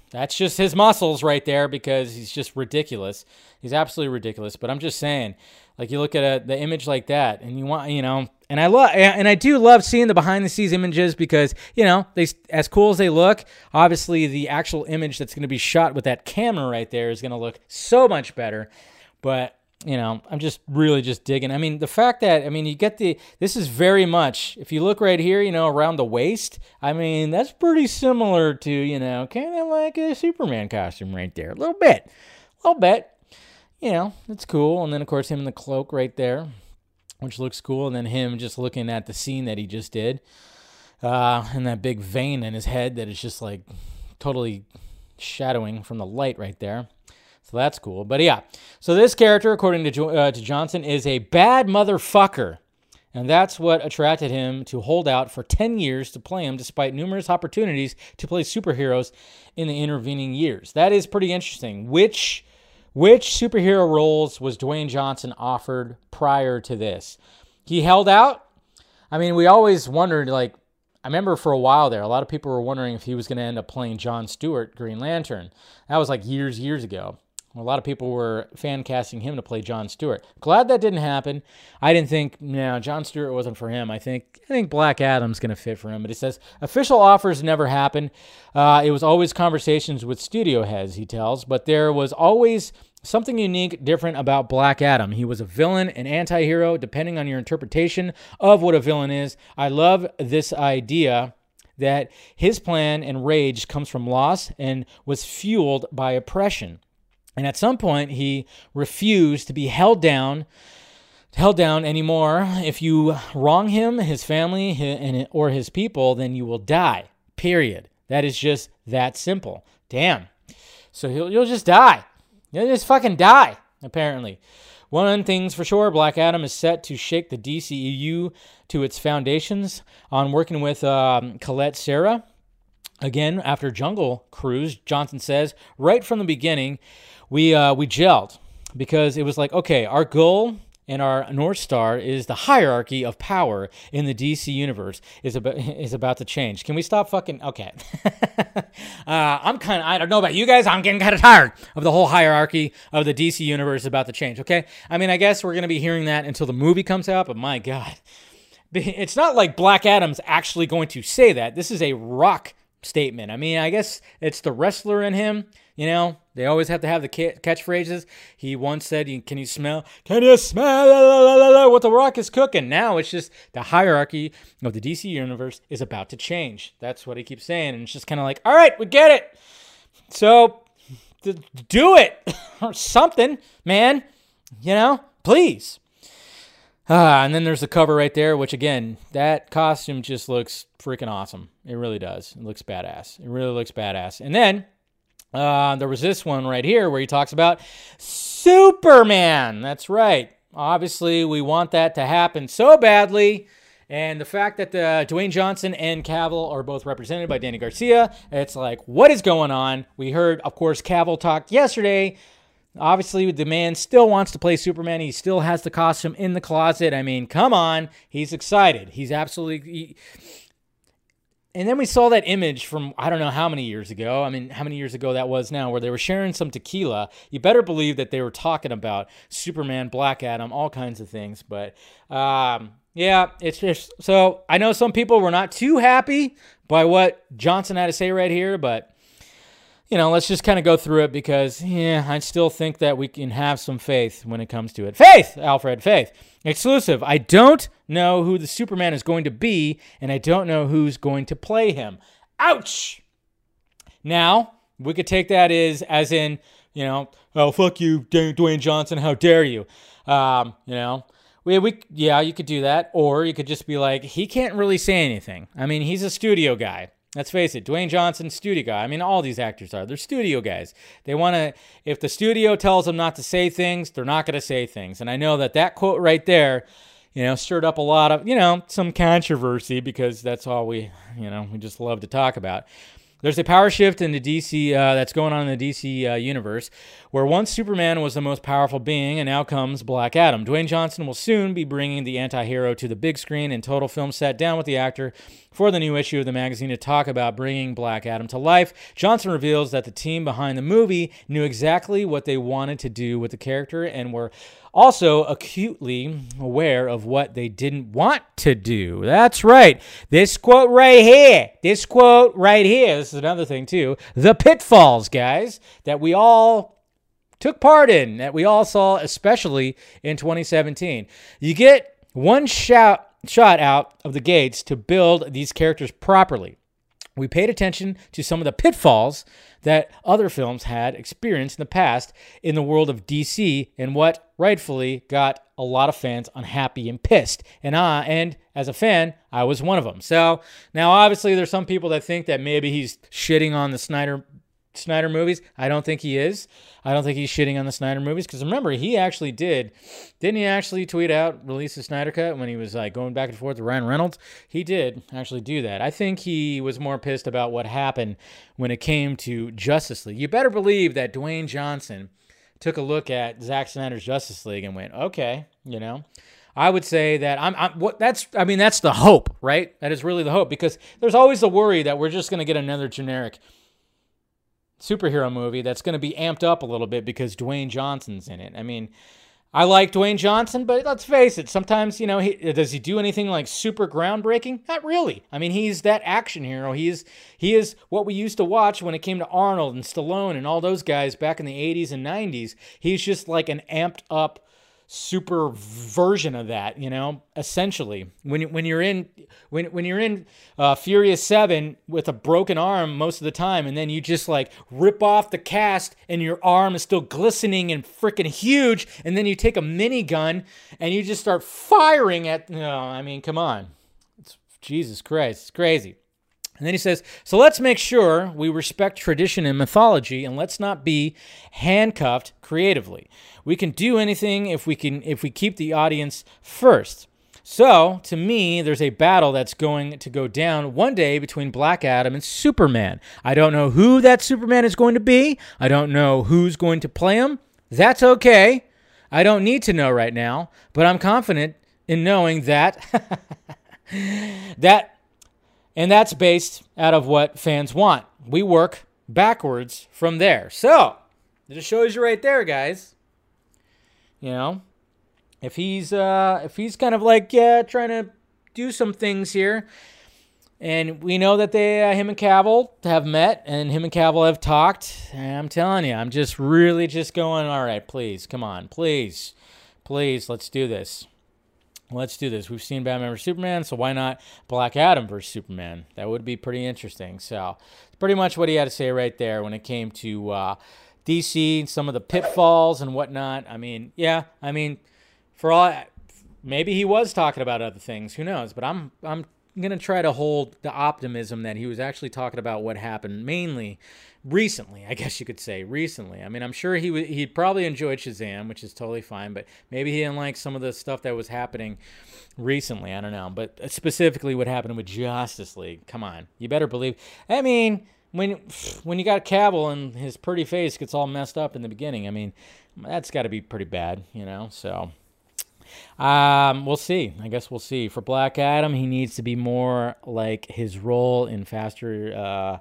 that's just his muscles right there because he's just ridiculous. He's absolutely ridiculous. But I'm just saying, like you look at a, the image like that, and you want, you know, and I love, and I do love seeing the behind the scenes images because you know they, as cool as they look, obviously the actual image that's going to be shot with that camera right there is going to look so much better. But you know, I'm just really just digging. I mean, the fact that I mean, you get the this is very much if you look right here, you know, around the waist. I mean, that's pretty similar to you know, kind of like a Superman costume right there, a little bit, a little bit. You know, it's cool. And then of course him in the cloak right there, which looks cool. And then him just looking at the scene that he just did, uh, and that big vein in his head that is just like totally shadowing from the light right there. So that's cool. But yeah, so this character, according to, uh, to Johnson, is a bad motherfucker. And that's what attracted him to hold out for 10 years to play him, despite numerous opportunities to play superheroes in the intervening years. That is pretty interesting. Which which superhero roles was Dwayne Johnson offered prior to this? He held out. I mean, we always wondered, like, I remember for a while there, a lot of people were wondering if he was going to end up playing John Stewart, Green Lantern. That was like years, years ago. A lot of people were fan casting him to play John Stewart. Glad that didn't happen. I didn't think, no, John Stewart wasn't for him. I think I think Black Adam's going to fit for him. But it says official offers never happened. Uh, it was always conversations with studio heads, he tells. But there was always something unique, different about Black Adam. He was a villain, an anti hero, depending on your interpretation of what a villain is. I love this idea that his plan and rage comes from loss and was fueled by oppression. And at some point, he refused to be held down, held down anymore. If you wrong him, his family, or his people, then you will die. Period. That is just that simple. Damn. So he'll, you'll just die. You'll just fucking die, apparently. One thing's for sure Black Adam is set to shake the DCEU to its foundations on working with um, Collet-Serra. Again, after Jungle Cruise, Johnson says, right from the beginning, we uh, we gelled because it was like, okay, our goal and our North Star is the hierarchy of power in the DC universe is about <laughs> is about to change. Can we stop fucking? Okay, <laughs> uh, I'm kind of I don't know about you guys. I'm getting kind of tired of the whole hierarchy of the DC universe about to change. Okay, I mean I guess we're gonna be hearing that until the movie comes out, but my God, <laughs> it's not like Black Adam's actually going to say that. This is a rock statement. I mean, I guess it's the wrestler in him. You know, they always have to have the ca- catchphrases. He once said, "Can you smell? Can you smell what the Rock is cooking?" Now it's just the hierarchy of the DC universe is about to change. That's what he keeps saying, and it's just kind of like, "All right, we get it." So, do it <laughs> or something, man. You know, please. Ah, and then there's the cover right there, which again, that costume just looks freaking awesome. It really does. It looks badass. It really looks badass. And then uh, there was this one right here where he talks about Superman. That's right. Obviously, we want that to happen so badly. And the fact that uh, Dwayne Johnson and Cavill are both represented by Dany Garcia, it's like, what is going on? We heard, of course, Cavill talk yesterday. Obviously, the man still wants to play Superman. He still has the costume in the closet. I mean, come on. He's excited. He's absolutely. He, and then we saw that image from I don't know how many years ago. I mean, how many years ago that was now, where they were sharing some tequila. You better believe that they were talking about Superman, Black Adam, all kinds of things. But um, yeah, it's just so I know some people were not too happy by what Johnson had to say right here, but you know, let's just kind of go through it because, yeah, I still think that we can have some faith when it comes to it. Faith, Alfred, faith. Exclusive. I don't know who the Superman is going to be, and I don't know who's going to play him. Ouch! Now, we could take that as, as in, you know, oh, fuck you, Dwayne Johnson, how dare you? Um, you know, we, we, yeah, you could do that. Or you could just be like, he can't really say anything. I mean, he's a studio guy. Let's face it, Dwayne Johnson, studio guy. I mean, all these actors are. They're studio guys. They want to, if the studio tells them not to say things, they're not going to say things. And I know that that quote right there, you know, stirred up a lot of, you know, some controversy because that's all we, you know, we just love to talk about. There's a power shift in the DC uh, that's going on in the DC uh, universe, where once Superman was the most powerful being, and now comes Black Adam. Dwayne Johnson will soon be bringing the anti-hero to the big screen, and Total Film sat down with the actor for the new issue of the magazine to talk about bringing Black Adam to life. Johnson reveals that the team behind the movie knew exactly what they wanted to do with the character and were also acutely aware of what they didn't want to do. That's right. This quote right here, this quote right here, this is another thing too. The pitfalls, guys, that we all took part in, that we all saw, especially in 2017. You get one shot, shot out of the gates to build these characters properly. We paid attention to some of the pitfalls that other films had experienced in the past in the world of DC and what rightfully got a lot of fans unhappy and pissed. And I and as a fan, I was one of them. So now obviously there's some people that think that maybe he's shitting on the Snyder Snyder movies. I don't think he is. I don't think he's shitting on the Snyder movies because remember he actually did, didn't he actually tweet out release the Snyder cut when he was like going back and forth with Ryan Reynolds? He did actually do that. I think he was more pissed about what happened when it came to Justice League. You better believe that Dwayne Johnson took a look at Zack Snyder's Justice League and went, okay, you know. I would say that I'm, I'm what that's I mean that's the hope, right? That is really the hope because there's always the worry that we're just going to get another generic superhero movie that's going to be amped up a little bit because Dwayne Johnson's in it. I mean, I like Dwayne Johnson, but let's face it, sometimes, you know, he, does he do anything like super groundbreaking? Not really. I mean, he's that action hero. He is he is what we used to watch when it came to Arnold and Stallone and all those guys back in the 80s and 90s. He's just like an amped up super version of that, you know, essentially. When when you're in when when you're in uh, Furious 7 with a broken arm most of the time and then you just like rip off the cast and your arm is still glistening and freaking huge and then you take a minigun and you just start firing at know, I mean, come on. It's Jesus Christ, it's crazy. And then he says, So let's make sure we respect tradition and mythology and let's not be handcuffed creatively. We can do anything if we can if we keep the audience first. So, to me, there's a battle that's going to go down one day between Black Adam and Superman. I don't know who that Superman is going to be. I don't know who's going to play him. That's okay. I don't need to know right now, but I'm confident in knowing that <laughs> that and that's based out of what fans want. We work backwards from there. So, it just shows you right there, guys. You know, if he's uh if he's kind of like yeah, trying to do some things here, and we know that they, uh, him and Cavill have met, and him and Cavill have talked. And I'm telling you, I'm just really just going. All right, please, come on, please, please, let's do this. Let's do this. We've seen Batman vs Superman, so why not Black Adam vs Superman? That would be pretty interesting. So, pretty much what he had to say right there when it came to uh, DC, and some of the pitfalls and whatnot. I mean, yeah, I mean, for all maybe he was talking about other things. Who knows? But I'm I'm going to try to hold the optimism that he was actually talking about what happened mainly recently, I guess you could say recently. I mean, I'm sure he w- he probably enjoyed Shazam, which is totally fine, but maybe he didn't like some of the stuff that was happening recently. I don't know, but uh, specifically what happened with Justice League. Come on, you better believe. I mean, when when you got Cavill and his pretty face gets all messed up in the beginning, I mean, that's got to be pretty bad, you know. So. Um, we'll see. I guess we'll see. For Black Adam, he needs to be more like his role in Faster, uh,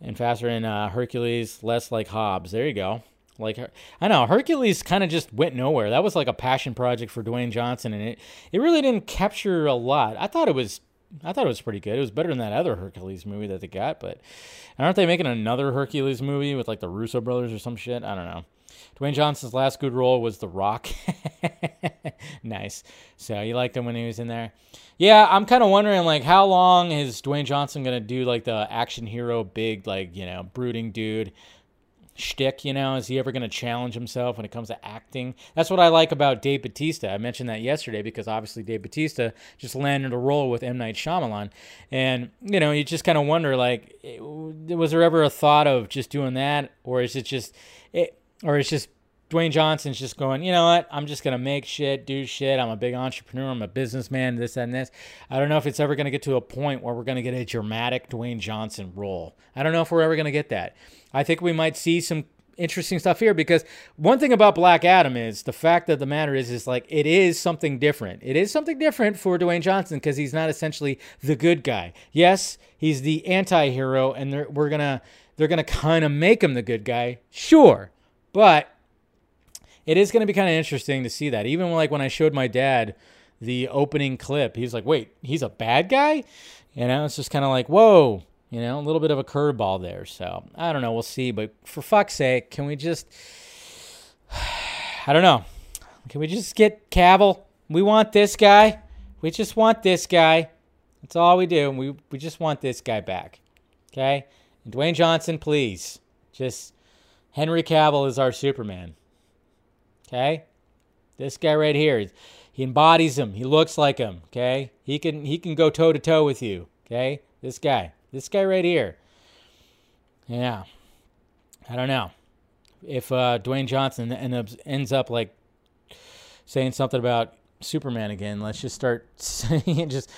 in Faster in uh, Hercules, less like Hobbs. There you go. Like I know Hercules kind of just went nowhere. That was like a passion project for Dwayne Johnson, and it it really didn't capture a lot. I thought it was I thought it was pretty good. It was better than that other Hercules movie that they got, but aren't they making another Hercules movie with like the Russo brothers or some shit? I don't know. Dwayne Johnson's last good role was The Rock. <laughs> nice. So you liked him when he was in there. Yeah, I'm kind of wondering like how long is Dwayne Johnson gonna do like the action hero, big like you know brooding dude shtick? You know, is he ever gonna challenge himself when it comes to acting? That's what I like about Dave Batista. I mentioned that yesterday because obviously Dave Batista just landed a role with M Night Shyamalan, and you know you just kind of wonder like, was there ever a thought of just doing that, or is it just it? Or it's just Dwayne Johnson's just going, you know what? I'm just gonna make shit, do shit. I'm a big entrepreneur. I'm a businessman. This and this. I don't know if it's ever gonna get to a point where we're gonna get a dramatic Dwayne Johnson role. I don't know if we're ever gonna get that. I think we might see some interesting stuff here because one thing about Black Adam is the fact that the matter is is like it is something different. It is something different for Dwayne Johnson because he's not essentially the good guy. Yes, he's the anti-hero, and we're gonna they're gonna kind of make him the good guy. Sure but it is going to be kind of interesting to see that. Even like when I showed my dad the opening clip, he's like, "Wait, he's a bad guy?" You know, it's just kind of like, "Whoa." You know, a little bit of a curveball there. So I don't know. We'll see. But for fuck's sake, can we just? <sighs> I don't know. Can we just get Cavill? We want this guy. We just want this guy. That's all we do. We we just want this guy back. Okay? And Dwayne Johnson, please. Just Henry Cavill is our Superman. Okay? This guy right here, he embodies him. He looks like him, okay? He can he can go toe to toe with you, okay? This guy. This guy right here. Yeah. I don't know. If uh, Dwayne Johnson end up, ends up like saying something about Superman again, let's just start saying <laughs> just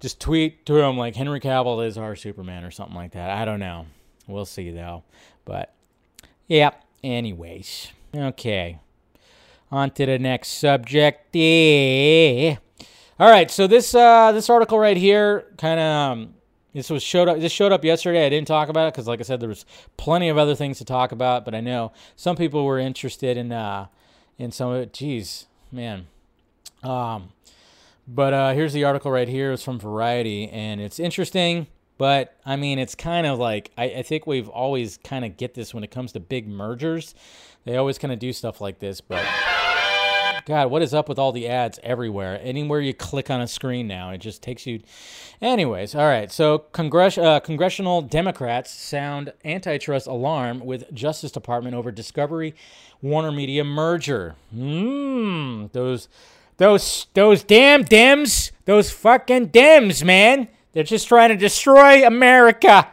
just tweet to him like Henry Cavill is our Superman or something like that. I don't know. We'll see though. But Yep. Anyways. Okay. On to the next subject. All right. So this uh, this article right here kind of um, this was showed up. This showed up yesterday. I didn't talk about it because, like I said, there was plenty of other things to talk about. But I know some people were interested in uh, in some of it. Jeez, man. Um, but uh, here's the article right here. It's from Variety, and it's interesting. But I mean, it's kind of like I, I think we've always kind of get this when it comes to big mergers. They always kind of do stuff like this, but God, what is up with all the ads everywhere? Anywhere you click on a screen now, it just takes you. Anyways, all right. So, congress- uh, congressional Democrats sound antitrust alarm with Justice Department over Discovery Warner Media merger. Hmm. Those, those, those damn Dems. Those fucking Dems, man. They're just trying to destroy America.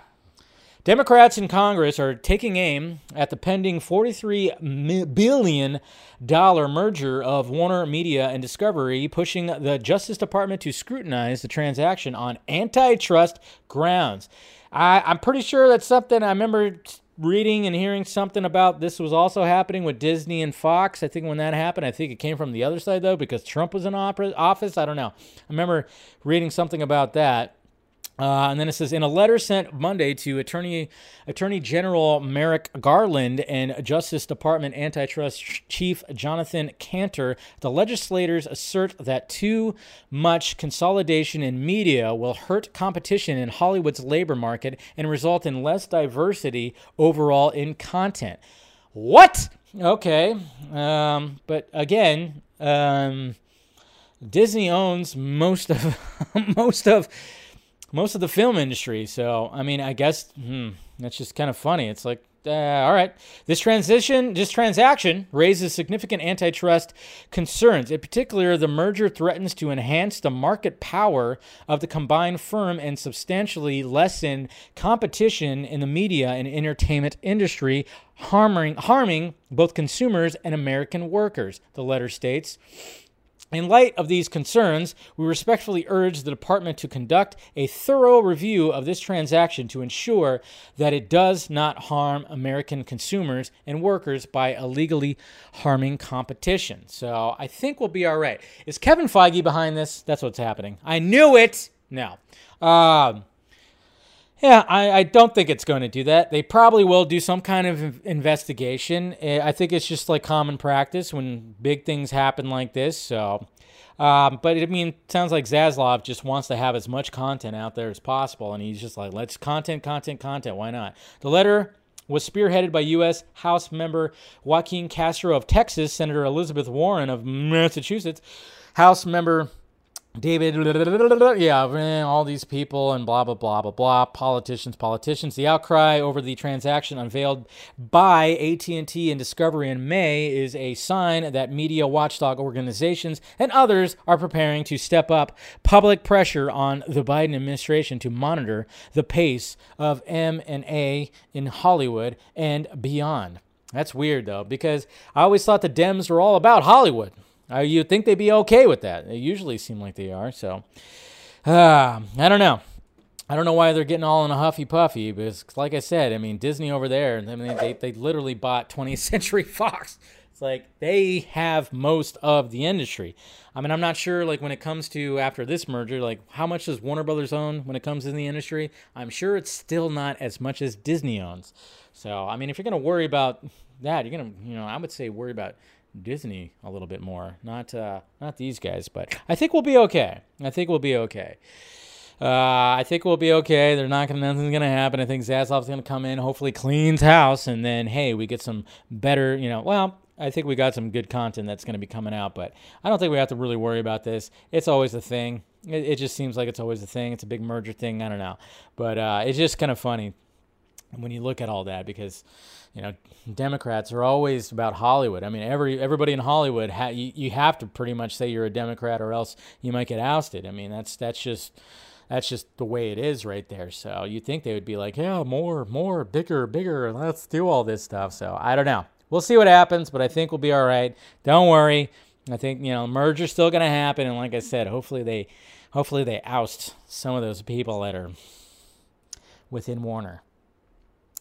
Democrats in Congress are taking aim at the pending $43 billion merger of Warner Media and Discovery, pushing the Justice Department to scrutinize the transaction on antitrust grounds. I, am pretty sure that's something I remember reading and hearing something about this was also happening with Disney and Fox. I think when that happened, I think it came from the other side though because Trump was in office. I don't know. I remember reading something about that. Uh, and then it says in a letter sent Monday to Attorney Attorney General Merrick Garland and Justice Department Antitrust Chief Jonathan Kanter, the legislators assert that too much consolidation in media will hurt competition in Hollywood's labor market and result in less diversity overall in content. What? Okay, um, but again, um, Disney owns most of <laughs> most of most of the film industry. So, I mean, I guess hmm, that's just kind of funny. It's like, uh, all right, this transition, this transaction raises significant antitrust concerns. In particular, the merger threatens to enhance the market power of the combined firm and substantially lessen competition in the media and entertainment industry, harming, harming both consumers and American workers, the letter states. In light of these concerns, we respectfully urge the department to conduct a thorough review of this transaction to ensure that it does not harm American consumers and workers by illegally harming competition. So I think we'll be all right. Is Kevin Feige behind this? That's what's happening. I knew it. No. Um, yeah, I, I don't think it's going to do that. They probably will do some kind of investigation. Eh, I think it's just like common practice when big things happen like this. So, um, but I mean, sounds like Zaslav just wants to have as much content out there as possible, and he's just like, let's content, content, content. Why not? The letter was spearheaded by U.S. House member Joaquin Castro of Texas, Senator Elizabeth Warren of Massachusetts, House member David, yeah, all these people and blah, blah, blah, blah, blah, politicians, politicians. The outcry over the transaction unveiled by AT&T and Discovery in May is a sign that media watchdog organizations and others are preparing to step up public pressure on the Biden administration to monitor the pace of M&A in Hollywood and beyond. That's weird, though, because I always thought the Dems were all about Hollywood. Uh, you'd think they'd be okay with that. They usually seem like they are. So, uh, I don't know. I don't know why they're getting all in a huffy puffy, because like I said, I mean Disney over there, I mean they they literally bought <laughs> 20th Century Fox. It's like they have most of the industry. I mean, I'm not sure like when it comes to after this merger, like how much does Warner Brothers own when it comes in the industry? I'm sure it's still not as much as Disney owns. So, I mean, if you're to worry about that, you're to, you know, I would say worry about Disney a little bit more. Not uh, not these guys, but I think we'll be okay. I think we'll be okay. Uh, I think we'll be okay. They're not gonna nothing's gonna happen. I think Zaslav's gonna come in, hopefully cleans house, and then hey, we get some better. You know, well, I think we got some good content that's gonna be coming out, but I don't think we have to really worry about this. It's always a thing. It, it just seems like it's always a thing. It's a big merger thing. I don't know, but uh, it's just kind of funny when you look at all that because you know Democrats are always about Hollywood. I mean, every everybody in Hollywood ha- you, you have to pretty much say you're a Democrat or else you might get ousted. I mean, that's that's just that's just the way it is right there. So you think they would be like, yeah, more, more, bigger, bigger. Let's do all this stuff. So I don't know. We'll see what happens, but I think we'll be all right. Don't worry. I think you know merger's still going to happen, and like I said, hopefully they, hopefully they oust some of those people that are within Warner.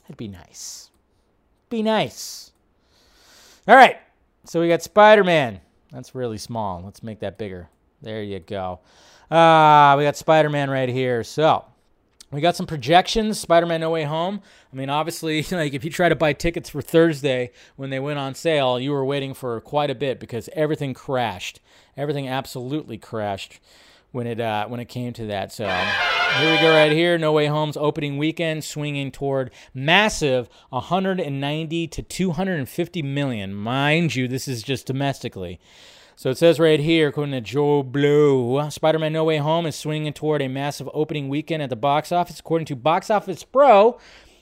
That'd be nice. Be nice. All right. So we got Spider Man. That's really small. Let's make that bigger. There you go. Uh, we got Spider Man right here. So we got some projections. Spider Man No Way Home. I mean, obviously, <laughs> like if you try to buy tickets for Thursday when they went on sale, you were waiting for quite a bit because everything crashed. Everything absolutely crashed when it uh, when it came to that. So here we go right here. No Way Home's opening weekend swinging toward massive 190 to 250 million. Mind you, this is just domestically. So it says right here, according to Joe Blow, Spider-Man No Way Home is swinging toward a massive opening weekend at the box office. According to Box Office Pro,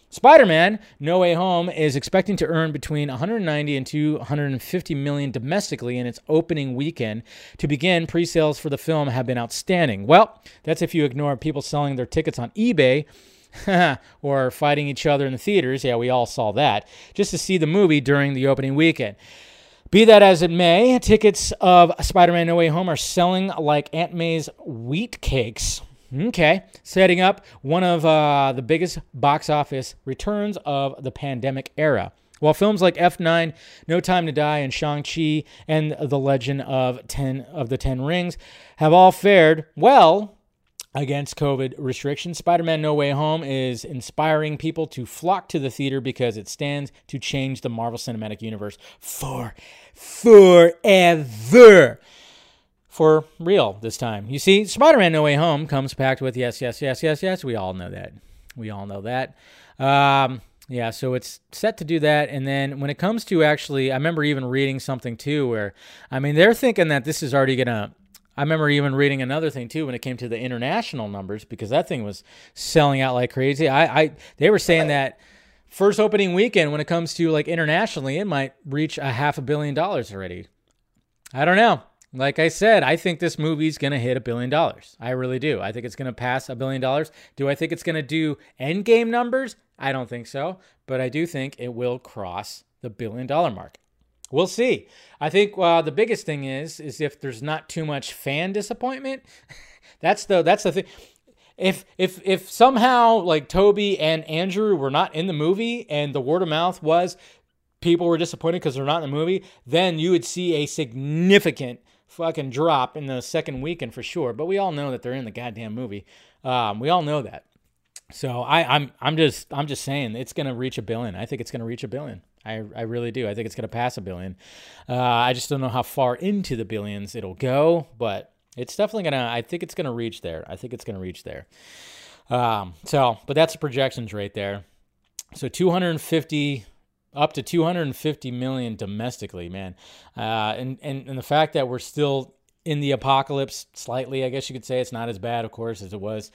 Spider Man No Way Home is expecting to earn between 190 and 250 million domestically in its opening weekend. To begin, pre sales for the film have been outstanding. Well, that's if you ignore people selling their tickets on eBay. <laughs> or fighting each other in the theaters. Yeah, we all saw that. Just to see the movie during the opening weekend. Be that as it may, tickets of Spider Man No Way Home are selling like Aunt May's wheat cakes. Okay, setting up one of uh, the biggest box office returns of the pandemic era. While films like F9, No Time to Die, and Shang-Chi and The Legend of Ten of the Ten Rings have all fared well against COVID restrictions, Spider-Man No Way Home is inspiring people to flock to the theater because it stands to change the Marvel Cinematic Universe for forever. For real this time. You see, Spider-Man No Way Home comes packed with yes, yes, yes, yes, yes. We all know that. We all know that. Um, yeah, so it's set to do that. And then when it comes to actually, I remember even reading something too where, I mean, they're thinking that this is already going to. I remember even reading another thing too when it came to the international numbers because that thing was selling out like crazy. I, I they were saying that first opening weekend when it comes to like internationally, it might reach a half a billion dollars already. I don't know. Like I said, I think this movie's going to hit a billion dollars. I really do. I think it's going to pass a billion dollars. Do I think it's going to do end game numbers? I don't think so, but I do think it will cross the billion dollar mark. We'll see. I think uh, the biggest thing is is if there's not too much fan disappointment. <laughs> that's the that's the thing. If if if somehow like Tobey and Andrew were not in the movie and the word of mouth was people were disappointed because they're not in the movie, then you would see a significant fucking drop in the second weekend for sure. But we all know that they're in the goddamn movie. Um, we all know that. So I, I'm I'm just I'm just saying it's gonna reach a billion. I think it's gonna reach a billion. I, I really do. I think it's gonna pass a billion. Uh, I just don't know how far into the billions it'll go, but it's definitely gonna. I think it's gonna reach there. I think it's gonna reach there. Um, so, but that's the projections right there. So 250 up to 250 million domestically, man. Uh, and, and, and the fact that we're still in the apocalypse slightly, I guess you could say it's not as bad, of course, as it was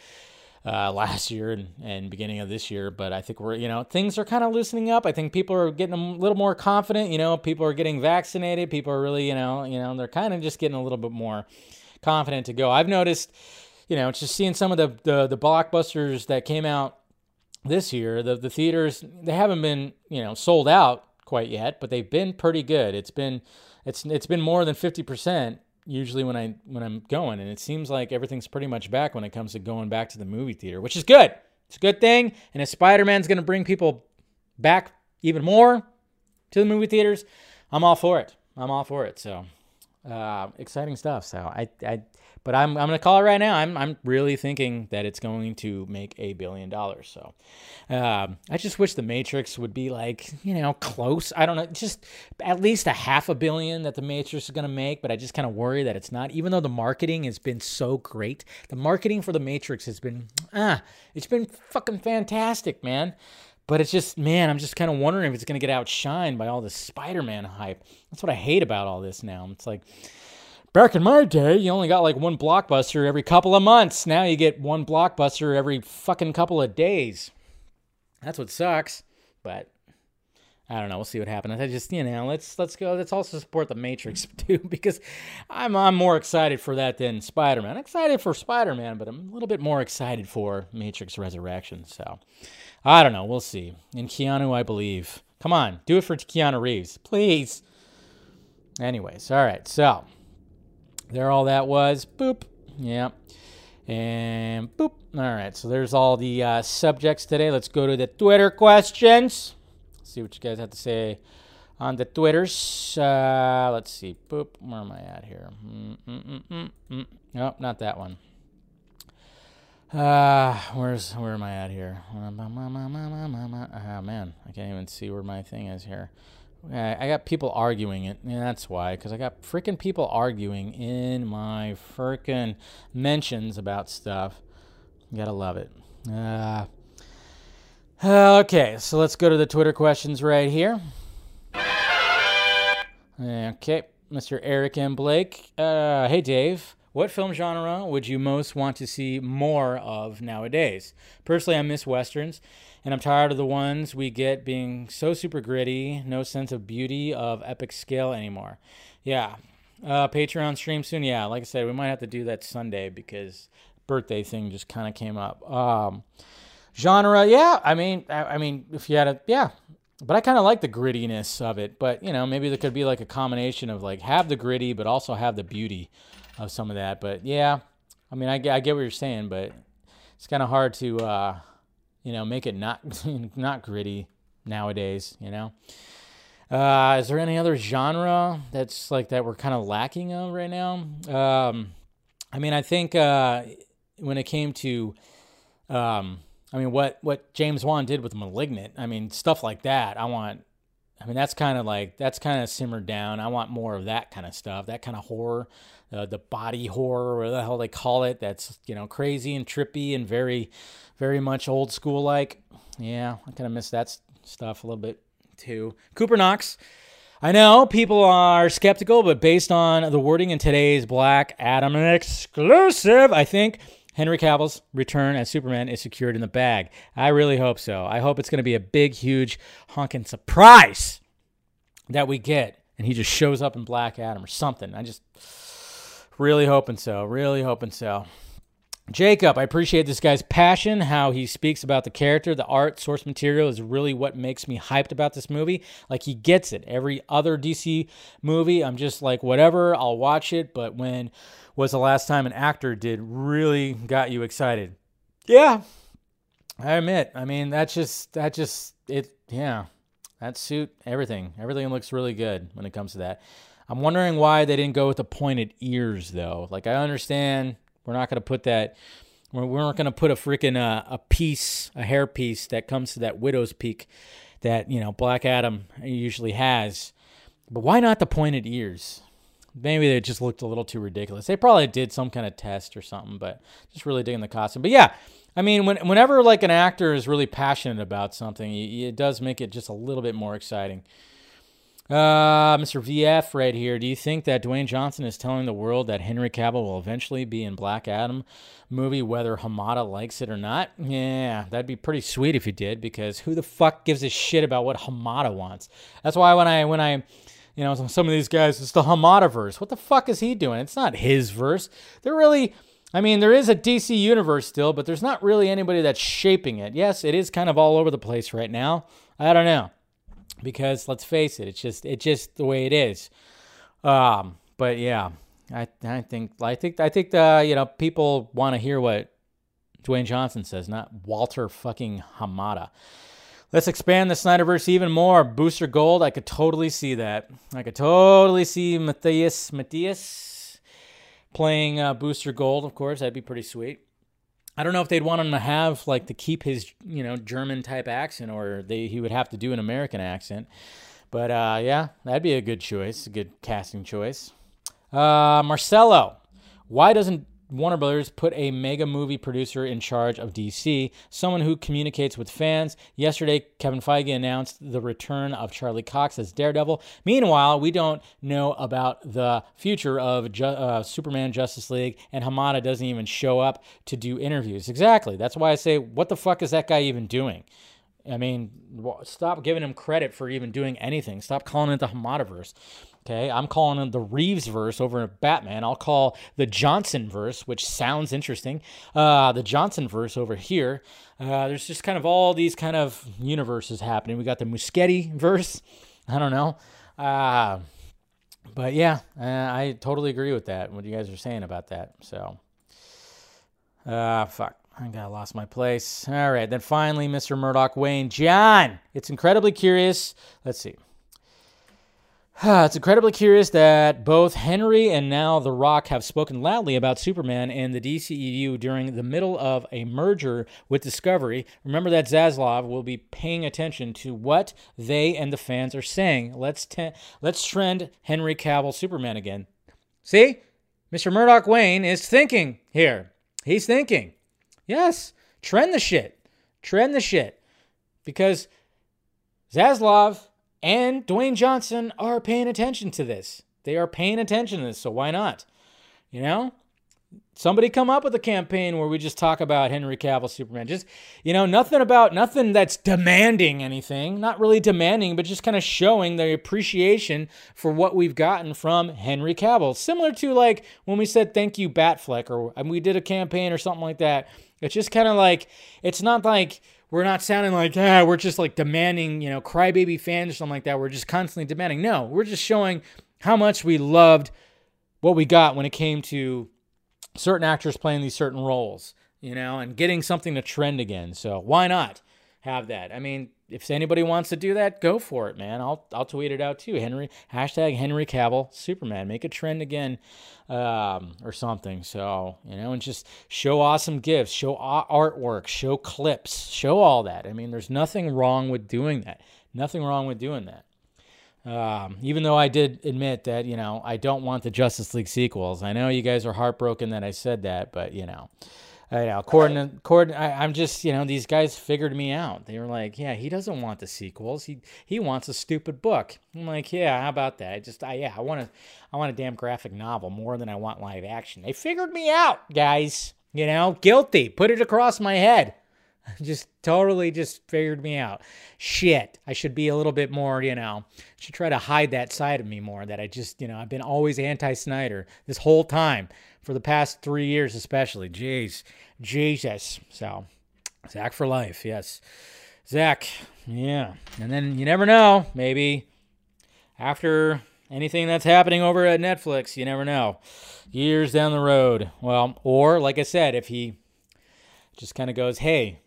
uh, last year and, and beginning of this year. But I think we're, you know, things are kind of loosening up. I think people are getting a little more confident. You know, people are getting vaccinated. People are really, you know, you know, they're kind of just getting a little bit more confident to go. I've noticed, you know, just seeing some of the the, the blockbusters that came out this year, the the theaters they haven't been you know sold out quite yet, but they've been pretty good. It's been it's it's been more than fifty percent usually when I when I'm going, and it seems like everything's pretty much back when it comes to going back to the movie theater, which is good. It's a good thing, and if Spider Man's going to bring people back even more to the movie theaters, I'm all for it. I'm all for it. So uh, exciting stuff. So I, I but I'm, I'm to call it right now. I'm, I'm really thinking that it's going to make a billion dollars. So um, I just wish the Matrix would be like, you know, close. I don't know, just at least a half a billion that the Matrix is to make. But I just kind of worry that it's not, even though the marketing has been so great. The marketing for the Matrix has been, ah, it's been fucking fantastic, man. But it's just, man, I'm just kind of wondering if it's going to get outshined by all this Spider Man hype. That's what I hate about all this now. It's like, Back in my day, you only got like one blockbuster every couple of months. Now you get one blockbuster every fucking couple of days. That's what sucks. But I don't know. We'll see what happens. I just, you know, let's let's go. Let's also support the Matrix <laughs> too, because I'm I'm more excited for that than Spider Man. Excited for Spider Man, but I'm a little bit more excited for Matrix Resurrection. So I don't know. We'll see. In Keanu, I believe. Come on, do it for Keanu Reeves, please. Anyways, all right. So there all that was. Boop. Yeah. And boop. All right. So there's all the uh, subjects today. Let's go to the Twitter questions. See what you guys have to say on the Twitters. Uh, let's see. Boop. Where am I at here? Mm-mm-mm-mm. Nope, not that one. Uh, where's where am I at here? Oh man, I can't even see where my thing is here. I got people arguing it. That's why, because I got freaking people arguing in my freaking mentions about stuff. You gotta love it. Uh, okay, so let's go to the Twitter questions right here. Okay, Mr. Eric M. Blake. Uh, hey, Dave. What film genre would you most want to see more of nowadays? Personally, I miss westerns and I'm tired of the ones we get being so super gritty, no sense of beauty of epic scale anymore. Yeah. Uh, Patreon stream soon. Yeah, like I said, we might have to do that Sunday because birthday thing just kind of came up. Um, genre, yeah. I mean, I, I mean, if you had a, yeah, but I kind of like the grittiness of it. But you know, maybe there could be like a combination of like have the gritty, but also have the beauty of some of that. But yeah, I mean, I, get- I get what you're saying, but it's kind of hard to, uh, you know, make it not <laughs> not gritty nowadays. You know. Uh, is there any other genre that's like that we're kind of lacking of right now? Um, I mean, I think uh, when it came to, um, I mean, what what James Wan did with *Malignant*, I mean, stuff like that. I want. I mean, that's kind of like that's kind of simmered down. I want more of that kind of stuff, that kind of horror, uh, the body horror, whatever the hell they call it. That's you know crazy and trippy and very, very much old school like. Yeah, I kind of miss that stuff a little bit too. Cooper Knox. I know people are skeptical, but based on the wording in today's Black Adam exclusive, I think Henry Cavill's return as Superman is secured in the bag. I really hope so. I hope it's going to be a big, huge, honking surprise that we get, and he just shows up in Black Adam or something. I just really hoping so. Really hoping so. Jacob, I appreciate this guy's passion, how he speaks about the character, the art, source material is really what makes me hyped about this movie. Like he gets it. Every other DC movie, I'm just like, whatever, I'll watch it. But when was the last time an actor did really got you excited? Yeah, I admit. I mean, that's just that just it. Yeah, that suit, everything, everything looks really good when it comes to that. I'm wondering why they didn't go with the pointed ears though. Like I understand we're not going to put that. We're, we're not going to put a freaking uh, a piece, a hair piece that comes to that widow's peak that you know Black Adam usually has. But why not the pointed ears? Maybe they just looked a little too ridiculous. They probably did some kind of test or something, but just really digging the costume. But yeah, I mean, when, whenever like an actor is really passionate about something, it, does make it just a little bit more exciting. Uh, Mr. VF right here. Do you think that Dwayne Johnson is telling the world that Henry Cavill will eventually be in Black Adam movie, whether Hamada likes it or not? Yeah, that'd be pretty sweet if he did, because who the fuck gives a shit about what Hamada wants? That's why when I when I you know, some of these guys, it's the Hamada verse. What the fuck is he doing? It's not his verse. They're really, I mean, there is a DC universe still, but there's not really anybody that's shaping it. Yes, it is kind of all over the place right now. I don't know because let's face it, it's just it's just the way it is. Um, but yeah, I I think I think I think the you know people want to hear what Dwayne Johnson says, not Walter fucking Hamada. Let's expand the Snyderverse even more. Booster Gold, I could totally see that. I could totally see Matthias Matthias playing uh, Booster Gold. Of course, that'd be pretty sweet. I don't know if they'd want him to have like to keep his you know German type accent, or they he would have to do an American accent. But uh, yeah, that'd be a good choice, a good casting choice. Uh, Marcelo, why doesn't Warner Brothers put a mega movie producer in charge of DC, someone who communicates with fans. Yesterday, Kevin Feige announced the return of Charlie Cox as Daredevil. Meanwhile, we don't know about the future of Ju- uh, Superman Justice League, and Hamada doesn't even show up to do interviews. Exactly. That's why I say, what the fuck is that guy even doing? I mean, stop giving him credit for even doing anything. Stop calling it the Hamadaverse. Okay, I'm calling the Reeves verse over at Batman. I'll call the Johnson verse, which sounds interesting. Uh, the Johnson verse over here. Uh, there's just kind of all these kind of universes happening. We got the Muschietti verse. <laughs> I don't know. Uh, but yeah, uh, I totally agree with that. What you guys are saying about that. So, uh, fuck. I got lost my place. All right, then finally, Mr. Murdoch Wayne John. It's incredibly curious. Let's see. <sighs> It's incredibly curious that both Henry and now The Rock have spoken loudly about Superman and the DCEU during the middle of a merger with Discovery. Remember that Zaslav will be paying attention to what they and the fans are saying. Let's te- let's trend Henry Cavill Superman again. See, Mr. Murdoch Wayne is thinking here. He's thinking. Yes, trend the shit. Trend the shit. Because Zaslav and Dwayne Johnson are paying attention to this. They are paying attention to this, so why not? You know? Somebody come up with a campaign where we just talk about Henry Cavill Superman. Just, you know, nothing about, nothing that's demanding anything. Not really demanding, but just kind of showing the appreciation for what we've gotten from Henry Cavill. Similar to like when we said thank you, Batfleck, or we did a campaign or something like that. It's just kind of like, it's not like, we're not sounding like ah, we're just like demanding, you know, crybaby fans or something like that. We're just constantly demanding. No, we're just showing how much we loved what we got when it came to certain actors playing these certain roles, you know, and getting something to trend again. So why not have that? I mean, if anybody wants to do that, go for it, man. I'll I'll tweet it out too. Henry hashtag Henry Cavill Superman. Make a trend again, um, or something. So you know, and just show awesome gifts, show artwork, show clips, show all that. I mean, there's nothing wrong with doing that. Nothing wrong with doing that. Um, even though I did admit that, you know, I don't want the Justice League sequels. I know you guys are heartbroken that I said that, but you know, I know. Corden, Corden, I, am just, you know, these guys figured me out. They were like, yeah, he doesn't want the sequels. He he wants a stupid book. I'm like, yeah, how about that? I just, I, yeah, I want to, I want a damn graphic novel more than I want live action. They figured me out, guys. You know, guilty. Put it across my head. <laughs> Just totally just figured me out. Shit. I should be a little bit more, you know, should try to hide that side of me more that I just, you know, I've been always anti Snyder this whole time for the past three years, especially. Jeez. Jesus. So, Zack for life. Yes. Zack. Yeah. And then you never know. Maybe after anything that's happening over at Netflix, you never know. Years down the road. Well, or like I said, if he just kind of goes, hey,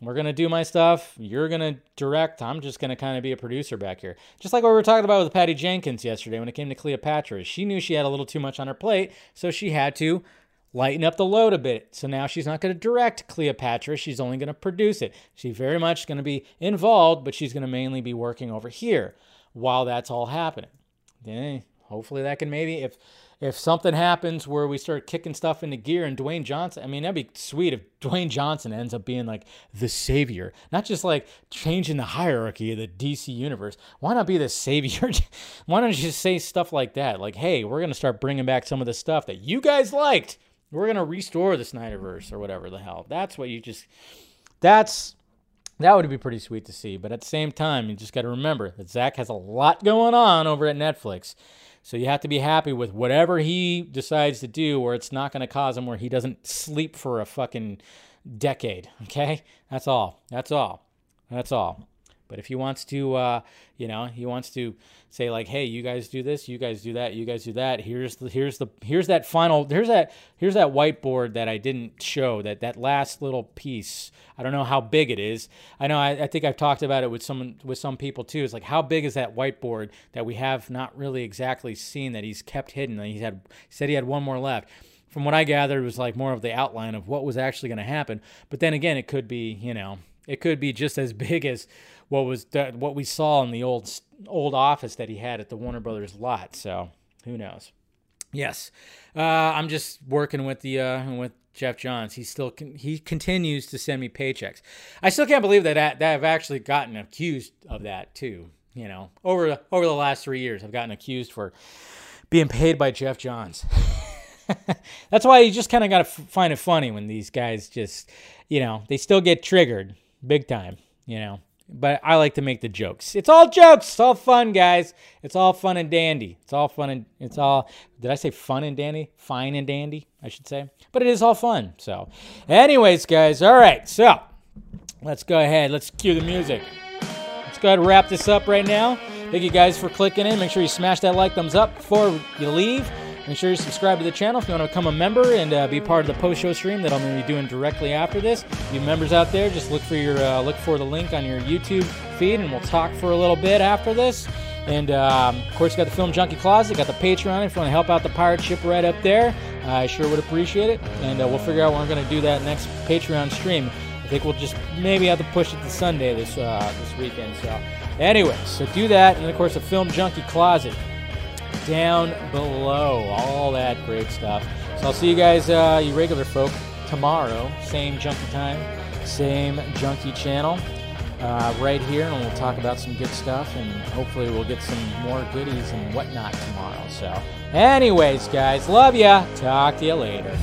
we're going to do my stuff. You're going to direct. I'm just going to kind of be a producer back here. Just like what we were talking about with Patty Jenkins yesterday when it came to Cleopatra. She knew she had a little too much on her plate, so she had to lighten up the load a bit. So now she's not going to direct Cleopatra. She's only going to produce it. She's very much going to be involved, but she's going to mainly be working over here while that's all happening. Then hopefully that can maybe, if if something happens where we start kicking stuff into gear and Dwayne Johnson, I mean, that'd be sweet if Dwayne Johnson ends up being like the savior, not just like changing the hierarchy of the DC universe. Why not be the savior? <laughs> Why don't you just say stuff like that? Like, hey, we're going to start bringing back some of the stuff that you guys liked. We're going to restore the Snyderverse or whatever the hell. That's what you just, that's, that would be pretty sweet to see. But at the same time, you just got to remember that Zack has a lot going on over at Netflix. So you have to be happy with whatever he decides to do, or it's not going to cause him where he doesn't sleep for a fucking decade. Okay, that's all. That's all. That's all. But if he wants to, uh, you know, he wants to say like, "Hey, you guys do this, you guys do that, you guys do that." Here's the here's the here's that final here's that here's that whiteboard that I didn't show that that last little piece. I don't know how big it is. I know I, I think I've talked about it with some with some people too. It's like how big is that whiteboard that we have not really exactly seen that he's kept hidden. He had said he had one more left from what I gathered, it was like more of the outline of what was actually going to happen. But then again, it could be, you know, it could be just as <laughs> big as what was what we saw in the old old office that he had at the Warner Brothers lot. So who knows? Yes, uh, I'm just working with the uh, with Geoff Johns. He still con- he continues to send me paychecks. I still can't believe that that I've actually gotten accused of that too. You know, over over the last three years, I've gotten accused for being paid by Geoff Johns. <laughs> That's why you just kind of got to f- find it funny when these guys just, you know, they still get triggered big time. You know, but I like to make the jokes. It's all jokes. It's all fun, guys. It's all fun and dandy. It's all fun and it's all. Did I say fun and dandy? Fine and dandy, I should say. But it is all fun. So, anyways, guys. All right. So, let's go ahead. Let's cue the music. Let's go ahead and wrap this up right now. Thank you guys for clicking in. Make sure you smash that like thumbs up before you leave. Make sure you subscribe to the channel if you want to become a member and uh, be part of the post-show stream that I'm going to be doing directly after this. You members out there, just look for your uh, look for the link on your YouTube feed, and we'll talk for a little bit after this. And um, of course, got the Film Junkee Closet, got the Patreon. If you want to help out the pirate ship right up there, I sure would appreciate it. And uh, we'll figure out when we're going to do that next Patreon stream. I think we'll just maybe have to push it to Sunday this uh, this weekend. So, anyway, so do that, and of course, the Film Junkee Closet down below. All that great stuff. So I'll see you guys, uh, you regular folk, tomorrow. Same junkie time, same junkie channel. Uh, right here, and we'll talk about some good stuff, and hopefully we'll get some more goodies and whatnot tomorrow. So, anyways, guys, love ya. Talk to you later.